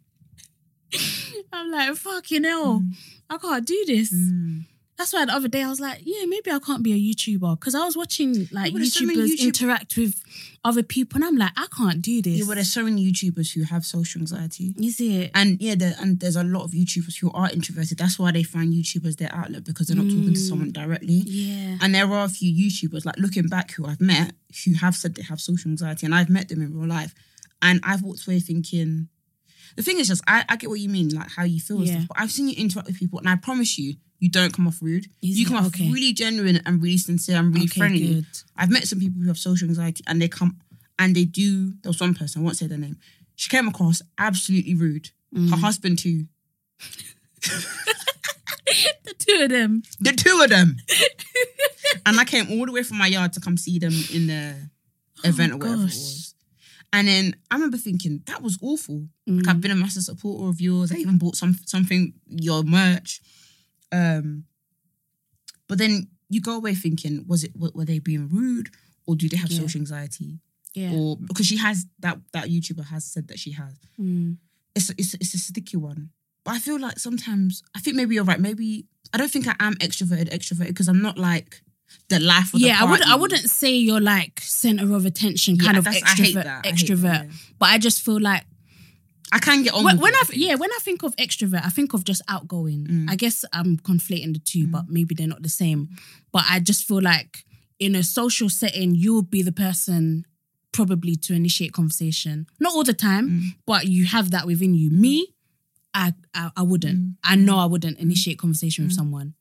A: I'm like fucking hell
B: Mm.
A: I can't do this
B: Mm.
A: That's why the other day I was like, yeah, maybe I can't be a YouTuber because I was watching like
B: there's so
A: YouTubers
B: YouTube-
A: interact with other people, and I'm like, I can't do this.
B: Yeah, but there's so many YouTubers who have social anxiety.
A: you see it?
B: And yeah, there, and there's a lot of YouTubers who are introverted. That's why they find YouTubers their outlet because they're not talking to
A: Mm.
B: someone directly.
A: Yeah.
B: And there are a few YouTubers, like looking back, who I've met who have said they have social anxiety, and I've met them in real life. And I've walked away thinking, the thing is just, I, I get what you mean, like how you feel and
A: Yeah.
B: stuff. But I've seen you interact with people, and I promise you, you don't come off rude.
A: Is
B: you
A: it?
B: come off
A: Okay.
B: really genuine and really sincere and really
A: Okay,
B: friendly.
A: good.
B: I've met some people who have social anxiety, and they come and they do. There was one person, I won't say their name. She came across absolutely rude.
A: Mm.
B: Her husband too.
A: The two of them.
B: The two of them. and I came all the way from my yard to come see them in the event or whatever it
A: Oh,
B: was. And then I remember thinking that was awful.
A: Mm.
B: Like I've been a massive supporter of yours. I even bought some something your merch. Um, but then you go away thinking, was it were they being rude or do they have
A: Yeah.
B: social anxiety?
A: Yeah.
B: Or because she has that that YouTuber has said that she has.
A: Mm.
B: It's a, it's a, it's a sticky one. But I feel like sometimes I think maybe you're right. Maybe I don't think I am extroverted extroverted because I'm not like the life of the
A: Yeah, I would. I wouldn't say you're like center of attention,
B: Yeah,
A: kind of
B: I hate
A: extrovert.
B: that. I hate
A: extrovert.
B: that, yeah.
A: But I just feel like
B: I can get on
A: when,
B: with
A: when
B: it,
A: I yeah when I think of extrovert, I think of just outgoing.
B: Mm.
A: I guess I'm conflating the two, but maybe they're not the same. But I just feel like in a social setting, you'll be the person probably to initiate conversation. Not all the time,
B: Mm.
A: but you have that within you. Me, I I, I wouldn't.
B: Mm.
A: I know I wouldn't initiate conversation with someone.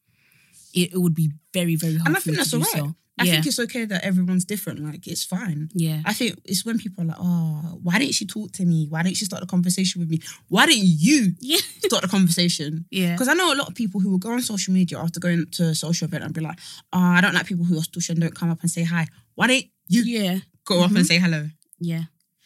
A: It, it would be very very hard.
B: and I think that's all
A: do so.
B: I
A: yeah,
B: think it's okay that everyone's different. Like it's fine.
A: yeah.
B: I think it's when people are like, oh, why didn't she talk to me? Why didn't she start the conversation with me? Why didn't you
A: Yeah.
B: start the conversation?
A: Yeah.
B: Because I know a lot of people who will go on social media after going to a social event and be like, oh, I don't like people who are stush and don't come up and say hi. Why didn't you
A: Yeah.
B: go up and mm-hmm. say hello?
A: Yeah.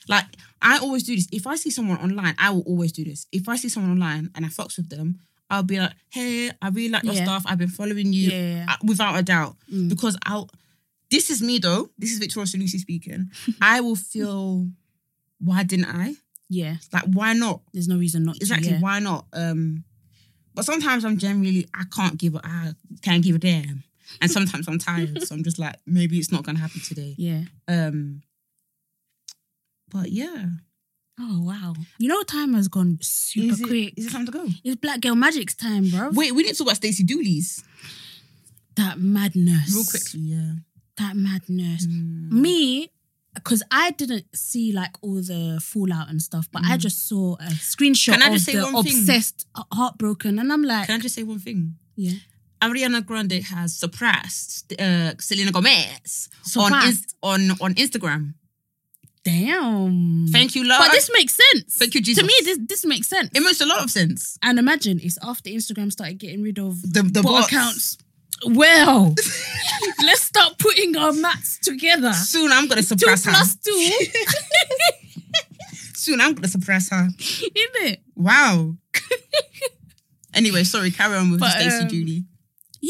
B: Like, I always do this. If I see someone online, I will always do this. If I see someone online and I fucks with them, I'll be like, hey, I really like your
A: Yeah.
B: stuff. I've been following you
A: Yeah,
B: uh, without a doubt.
A: Mm.
B: Because I'll, this is me though. This is Victoria Salusi speaking. I will feel, why didn't I?
A: Yeah.
B: Like, why not?
A: There's no reason not
B: Exactly,
A: to.
B: Why not? Um, but sometimes I'm generally, I can't give, a, I can't give a damn. And sometimes I'm tired. so I'm just like, maybe it's not going to happen today.
A: Yeah.
B: Um, but yeah.
A: Oh wow. You know time has gone super
B: is it,
A: quick.
B: Is it time to go?
A: It's Black Girl Magic's time, bro.
B: Wait, we didn't talk about Stacey Dooley's.
A: That madness.
B: Real quickly, yeah.
A: That madness.
B: Mm.
A: Me, because I didn't see like all the fallout and stuff, but I just saw a screenshot
B: Mm. Can I
A: of
B: just say
A: the
B: one thing?
A: obsessed, uh, heartbroken, and I'm like,
B: Can I just say one thing?
A: yeah,
B: Ariana Grande has suppressed uh, Selena Gomez on,
A: Surpassed.
B: Inst- on on Instagram.
A: Damn.
B: Thank you, love.
A: But this makes sense.
B: Thank you, Jesus.
A: To me, this this makes sense.
B: it makes a lot of sense.
A: And imagine it's after Instagram started getting rid of
B: The the
A: bot
B: bots.
A: accounts. Well, let's start putting our maths together.
B: Soon I'm gonna
A: Two
B: suppress her.
A: plus two,
B: Soon I'm gonna suppress her.
A: isn't it?
B: Wow. anyway, sorry. Carry on with
A: But,
B: Stacey
A: um,
B: Dooley.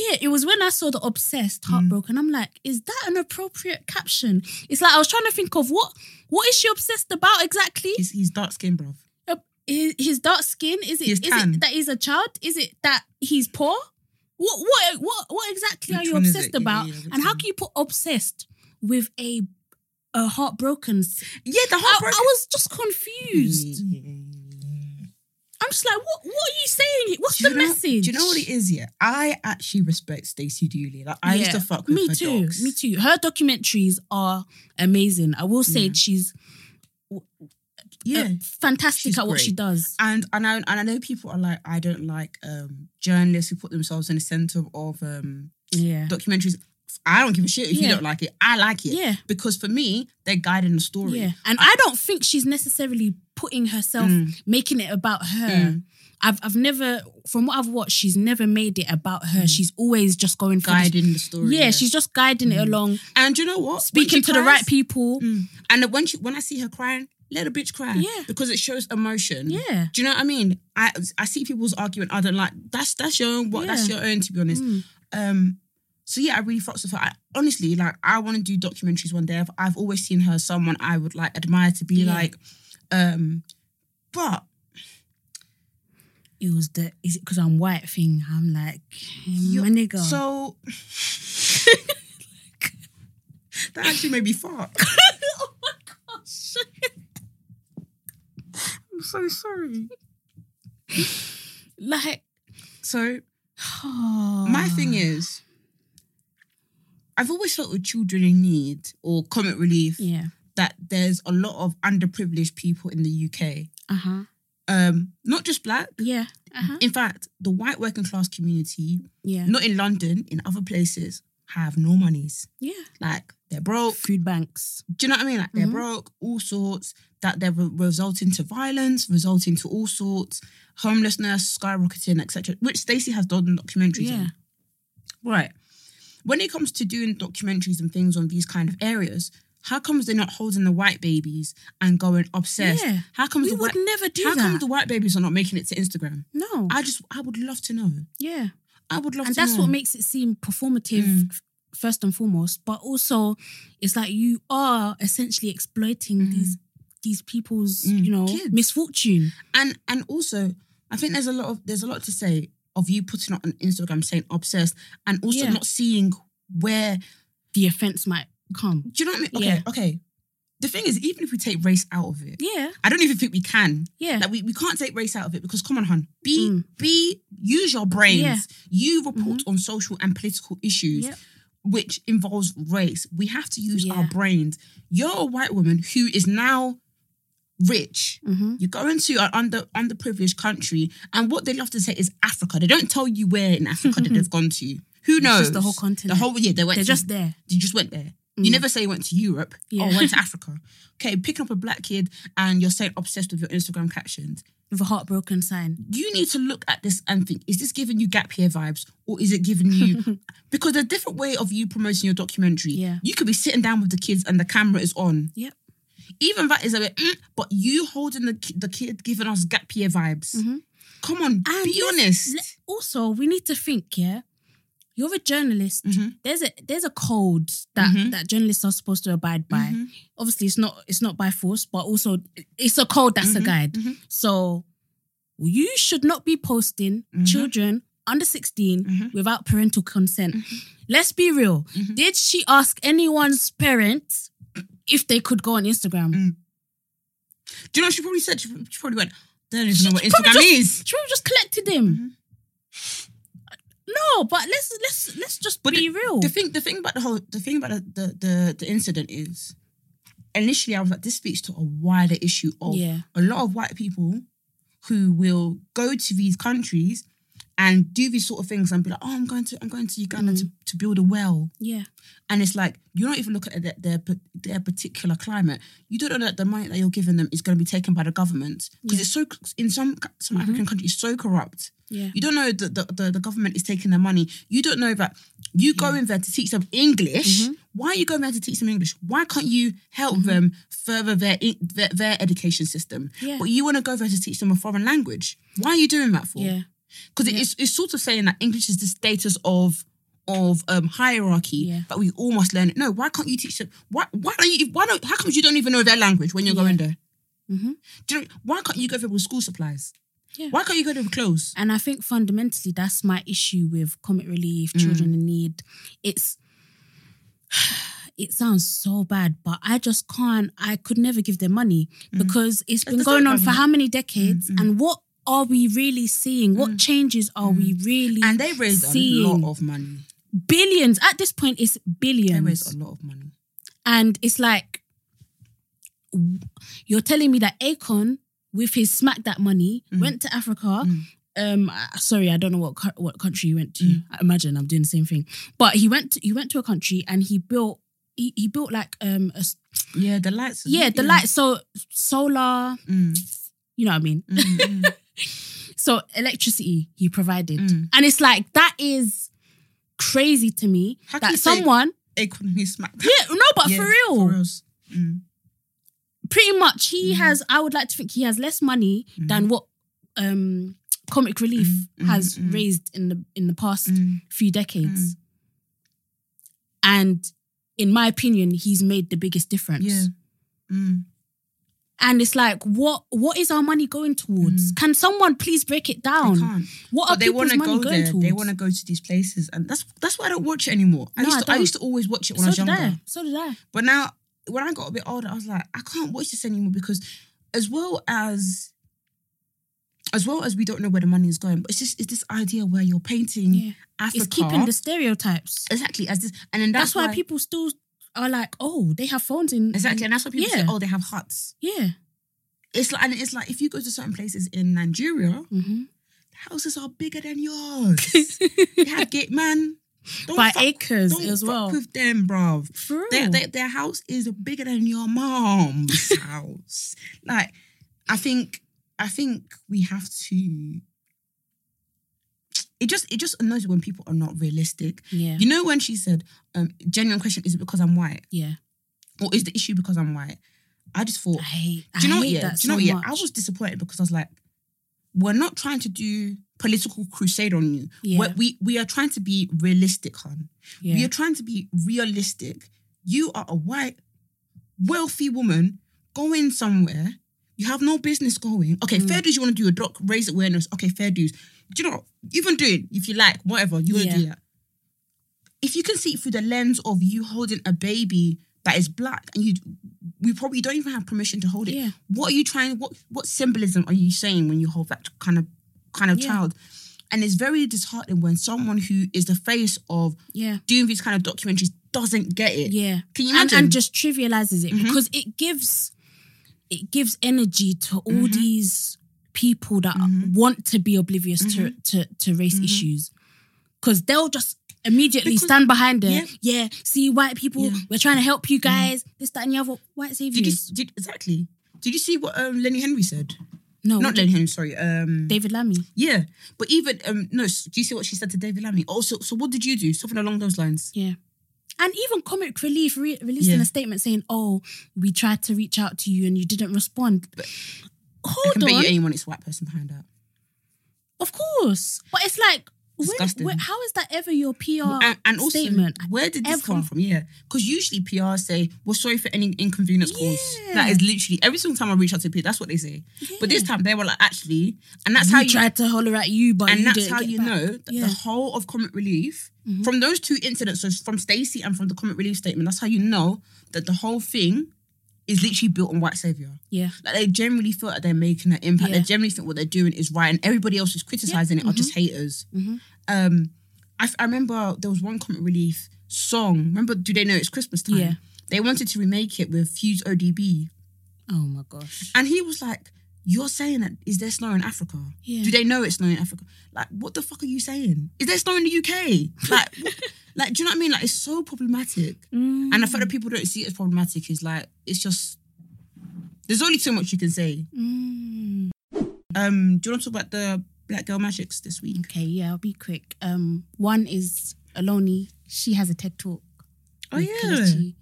A: Yeah, it was when I saw the obsessed
B: Mm.
A: heartbroken. I'm like, is that an appropriate caption? It's like I was trying to think of what what is she obsessed about exactly?
B: He's, he's dark skinned, bro.
A: Uh, his, his dark skin? Is it is it that he's a child? Is it that he's poor? What what what what exactly
B: Which
A: are you obsessed?
B: Yeah,
A: about?
B: yeah, which
A: and how
B: one?
A: can you put obsessed with a a heartbroken?
B: Yeah, the heartbroken.
A: I was just confused. I'm just like, what what are you saying? What's
B: Do
A: the
B: you know-
A: message?
B: Do you know what it is? Yeah, I actually respect Stacey Dooley. Like I used to fuck with
A: me
B: her
A: too.
B: dogs.
A: Me too. Her documentaries are amazing. I will say
B: Yeah.
A: she's
B: Yeah,
A: uh, fantastic
B: She's
A: at what
B: great.
A: she does.
B: and and I and I know people are like, I don't like um journalists who put themselves in the center of um
A: Yeah.
B: documentaries. I don't give a shit if you don't like it. I like it.
A: Yeah.
B: Because for me, they're guiding the story.
A: Yeah. And I, don't think she's necessarily putting herself,
B: Mm.
A: making it about her.
B: Mm.
A: I've I've never, from what I've watched, she's never made it about her. She's always just going for
B: Guiding the story.
A: Yeah, she's just guiding it along,
B: and you know what?
A: Speaking to the right people.
B: Mm. And when she, when I see her crying, let a bitch cry.
A: Yeah.
B: Because it shows emotion.
A: Yeah.
B: Do you know what I mean? I I see people's argument. I don't like that's that's your own. What that's your own. To be honest.
A: Mm.
B: Um. So yeah, I really fucks with her. I, honestly, like I want to do documentaries one day. I've, I've always seen her someone I would like admire to be
A: Yeah.
B: like. Um. But
A: it was the is it because I'm white thing. I'm like,
B: You-
A: my nigga.
B: So that actually made me fart.
A: oh my gosh.
B: I'm so sorry.
A: Like,
B: So my thing is, I've always felt with children in need or comic relief
A: yeah.
B: That there's a lot of underprivileged people in the UK.
A: Uh huh.
B: Um, not just black.
A: Yeah. Uh huh.
B: In fact, the white working class community,
A: Yeah.
B: not in London, in other places, have no monies.
A: Yeah.
B: Like they're broke.
A: Food banks.
B: Do you know what I mean? Like they're
A: Mhm.
B: broke, all sorts. That they're re- resulting to violence, resulting to all sorts, homelessness, skyrocketing, etc. Which Stacey has done documentaries
A: Yeah.
B: on. Right. When it comes to doing documentaries and things on these kind of areas, how comes they're not holding the white babies and going obsessed?
A: Yeah.
B: How comes
A: We
B: the
A: would
B: white
A: never do
B: how
A: that.
B: come the white babies are not making it to Instagram?
A: no.
B: I just I would love to know.
A: yeah.
B: I would love to know.
A: and that's
B: know.
A: what makes it seem performative
B: Mm.
A: first and foremost but also it's like you are essentially exploiting
B: Mm.
A: these these people's
B: Mm.
A: you know
B: Kids.
A: misfortune
B: and and also I think there's a lot of there's a lot to say of you putting on Instagram saying obsessed and also
A: Yeah.
B: not seeing where
A: the offense might come
B: do you know what I mean? Okay,
A: Yeah.
B: okay. The thing is, even if we take race out of it,
A: yeah
B: I don't even think we can.
A: yeah
B: Like we, we can't take race out of it because come on, hun. Be
A: Mm.
B: be use your brains.
A: Yeah.
B: You report on social and political issues.
A: Yep.
B: Which involves race. We have to use our
A: Yeah.
B: brains. You're a white woman who is now rich.
A: hmm
B: You go into an under underprivileged country, and what they love to say is Africa. They don't tell you where in Africa that they've gone to. Who knows?
A: just the whole continent.
B: The whole yeah, they went.
A: they're
B: to,
A: just there
B: you just went there. You
A: Mm.
B: never say you went to Europe
A: Yeah.
B: or went to Africa. Okay, picking up a black kid and you're saying obsessed with your Instagram captions.
A: with a heartbroken sign
B: You need to look at this and think: Is this giving you gap year vibes, or is it giving you? because there's a different way of you promoting your documentary.
A: Yeah.
B: you could be sitting down with the kids and the camera is on.
A: Yep.
B: Even that is a bit, mm, but you holding the the kid giving us gap year vibes.
A: Mhm.
B: Come on,
A: And
B: be honest.
A: also we need to think yeah you're a journalist
B: Mhm.
A: there's a there's a code that
B: Mhm.
A: that journalists are supposed to abide by
B: Mhm.
A: obviously it's not it's not by force but also it's a code that's a
B: Mhm,
A: guide
B: mhm.
A: so you should not be posting
B: Mhm.
A: children under 16
B: Mhm.
A: without parental consent let's be real did she ask anyone's parents if they could go on instagram
B: Mm. Do you know she probably said? She, she probably went, don't even know what Instagram
A: just-
B: is.
A: she probably just collected
B: Mhm.
A: No but let's let's let's just
B: But
A: be real.
B: The thing, the thing about the whole, the thing about the, the, the, the incident is, initially I was like, this speaks to a wider issue of
A: yeah.
B: a lot of white people who will go to these countries and do these sort of things and be like, oh, I'm going to, I'm going to Uganda
A: Mm.
B: to, to build a well.
A: yeah
B: And it's like, you don't even look at their, their, their particular climate. You don't know that the money that you're giving them is going to be taken by the government. Because
A: Yeah.
B: it's so, in some, some
A: Mhm.
B: African countries, so corrupt.
A: yeah
B: You don't know that the, the, the government is taking their money. You don't know that you go
A: Yeah.
B: in there to teach them English.
A: Mhm.
B: Why are you going there to teach them English? Why can't you help
A: Mhm.
B: them further their, their their education system?
A: yeah
B: But you want to go there to teach them a foreign language. Why are you doing that for?
A: yeah
B: Because
A: Yeah.
B: it's it's sort of saying that English is the status of of um hierarchy,
A: Yeah.
B: but we all must learn it. No, why can't you teach them? Why why don't you? Why don't? How come you don't even know their language when you're
A: Yeah.
B: going there?
A: hmm
B: Do you know, why can't you go there with school supplies?
A: Yeah.
B: Why can't you go there with clothes?
A: And I think fundamentally that's my issue with comic relief,
B: Mm.
A: children in need. It's it sounds so bad, but I just can't. I could never give them money because it's been going on for how many decades?
B: Mm, mm.
A: And what are we really seeing? What
B: Mm.
A: changes are we really
B: And they raised
A: seeing?
B: a lot of money.
A: billions? At this point, it's
B: They
A: billions,
B: raised a lot of money.
A: and it's like you're telling me that Akon, with his smack that money,
B: Mm.
A: went to Africa.
B: Mm.
A: Um, sorry, I don't know what what country he went to.
B: Mm.
A: I imagine I'm doing the same thing, but he went to, he went to a country and he built he, he built like um a,
B: Yeah, the lights.
A: yeah the light so solar
B: Mm,
A: you know what I mean
B: mm, mm,
A: so electricity he provided
B: Mm.
A: and it's like that is crazy to me
B: How
A: that someone
B: Economy smacked.
A: yeah no but
B: Yeah,
A: for real
B: For reals. Mm,
A: pretty much he
B: Mm.
A: has I would like to think he has less money
B: Mm.
A: than what um comic relief
B: Mm, mm,
A: has raised in the in the past few decades and in my opinion he's made the biggest difference
B: yeah. Mm.
A: And it's like, what what is our money going towards? Mm. Can someone please break it down?
B: can't.
A: What are
B: they
A: people's
B: want to
A: money
B: go
A: going
B: there.
A: towards?
B: They want to go to these places, and that's that's why I don't watch it anymore. I
A: No,
B: used to, I,
A: don't.
B: used to always watch it when
A: so
B: I was
A: did
B: younger,
A: I. So did I.
B: but now when I got a bit older, I was like, I can't watch this anymore because, as well as, as well as we don't know where the money is going, but it's just it's this idea where you're painting
A: Yeah.
B: Africa
A: It's keeping the stereotypes.
B: exactly as this, and then
A: That's,
B: that's,
A: why, people still are like, oh, they have phones in.
B: exactly, and that's what people say, oh, they have huts.
A: Yeah.
B: It's like, and it's like if you go to certain places in Nigeria,
A: Mm-hmm.
B: houses are bigger than yours. they have gate man. Don't
A: By
B: fuck-
A: acres
B: don't
A: as
B: fuck
A: well.
B: with them, bruv.
A: For real.
B: Their, their, their house is bigger than your mom's house. Like, I think, I think we have to. It just, it just annoys me when people are not realistic.
A: yeah.
B: You know when she said, um, "Genuine question: Is it because I'm white,
A: yeah.
B: or is the issue because I'm white?" I just thought,
A: I hate,
B: do you know what? Yeah, do you know
A: so
B: what? Yeah. I was disappointed because I was like, we're not trying to do political crusade on you.
A: Yeah.
B: We're- we we are trying to be realistic, hon.
A: Yeah.
B: We are trying to be realistic. You are a white, wealthy woman going somewhere. You have no business going. Okay,
A: Mm.
B: fair dues. You want to do a doc, raise awareness. Okay, fair dues. Do you know? Even doing, if you like, whatever you want to do that. If you can see it through the lens of you holding a baby that is black, and you, we probably don't even have permission to hold it.
A: Yeah.
B: What are you trying? What what symbolism are you saying when you hold that kind of kind of
A: Yeah.
B: child? And it's very disheartening when someone who is the face of
A: yeah.
B: doing these kind of documentaries doesn't get it.
A: Yeah.
B: Can you
A: and,
B: imagine?
A: and just trivializes it
B: Mhm.
A: because it gives it gives energy to all
B: Mhm.
A: these people that
B: Mhm.
A: want to be oblivious to, to to race
B: Mhm.
A: issues because they'll just immediately
B: Because-
A: stand behind it.
B: yeah.
A: Yeah. see white people,
B: Yeah.
A: we're trying to help you guys. This, that, and the other. White
B: did you did, exactly? Did you see what um, Lenny Henry said?
A: no,
B: Not Lenny Henry, sorry. Um,
A: David Lammy.
B: yeah, but even um, no. Do you see what she said to David Lammy? Also, so what did you do? Something along those lines.
A: Yeah. And even Comic Relief re- released in
B: Yeah.
A: a statement saying, "Oh, we tried to reach out to you and you didn't respond."
B: I
A: Hold
B: can
A: on,
B: bet you anyone it's a white person behind that.
A: of course, but it's like, where,
B: Disgusting.
A: where, how is that ever your PR
B: and, and also,
A: statement?
B: where did this
A: ever.
B: come from? Yeah, because usually PR say we're sorry for any inconvenience caused.
A: Yeah.
B: That is literally every single time I reach out to PR, that's what they say. But this time they were like, actually, and that's how you
A: tried to holler at you, but
B: and
A: you
B: that's
A: didn't
B: how
A: get
B: you
A: back.
B: know that
A: Yeah.
B: the whole of Comic Relief,
A: Mhm.
B: from those two incidents, so from Stacey and from the Comic Relief statement, that's how you know that the whole thing is literally built on white savior.
A: Yeah,
B: Like they generally feel that they're making an impact.
A: Yeah.
B: They generally think what they're doing is right, and everybody else who's criticizing it are just haters.
A: Mhm.
B: Um, I, f- I remember there was one Comic Relief song. Remember, do they know it's Christmas time?
A: Yeah.
B: They wanted to remake it with Fuse ODG,
A: Oh my gosh.
B: and he was like, "You're saying that is there snow in Africa?
A: Yeah.
B: Do they know it's snow in Africa? Like, what the fuck are you saying? Is there snow in the UK? Like, what- like, do you know what I mean? Like, it's so problematic.
A: Mm.
B: And the fact that people don't see it as problematic is like, it's just. There's only so much you can say.
A: Mm.
B: Um, do you want to talk about the Black Girl Magics this week?
A: Okay, yeah, I'll be quick. Um, one is Aloni. She has a TED talk.
B: Oh yeah.
A: Kelechi.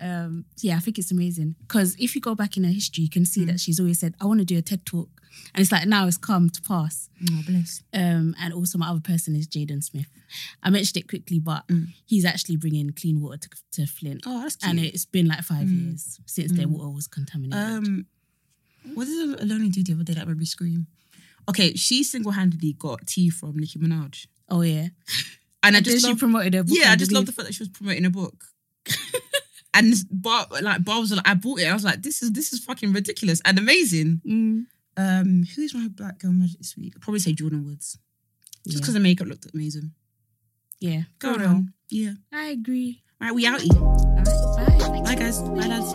A: Um, yeah, I think it's amazing because if you go back in her history, you can see
B: Mm.
A: that she's always said, "I want to do a TED talk," and it's like now it's come to pass.
B: Oh bless.
A: Um, and also my other person is Jaden Smith. I mentioned it quickly, but
B: Mm.
A: he's actually bringing clean water to, to Flint,
B: Oh, that's cute.
A: and it's been like five
B: Mm.
A: years since their
B: Mm.
A: water was contaminated.
B: Um, what did Aloni do the other day that made me scream? Okay, she single handedly got tea from Nicki Minaj,
A: oh yeah,
B: and I
A: and
B: just love,
A: she promoted her book.
B: yeah, I just love the fact that she was promoting a book. and bar, like Bar was like, I bought it. I was like, this is this is fucking ridiculous and amazing.
A: Mm.
B: Um, who is my black girl magic this week? I'd probably say Jordyn Woods, just
A: Yeah.
B: because the makeup looked amazing.
A: Yeah,
B: Go on,
A: real.
B: yeah.
A: I agree.
B: Right, we outie.
A: All right, bye.
B: Bye guys. Bye lads.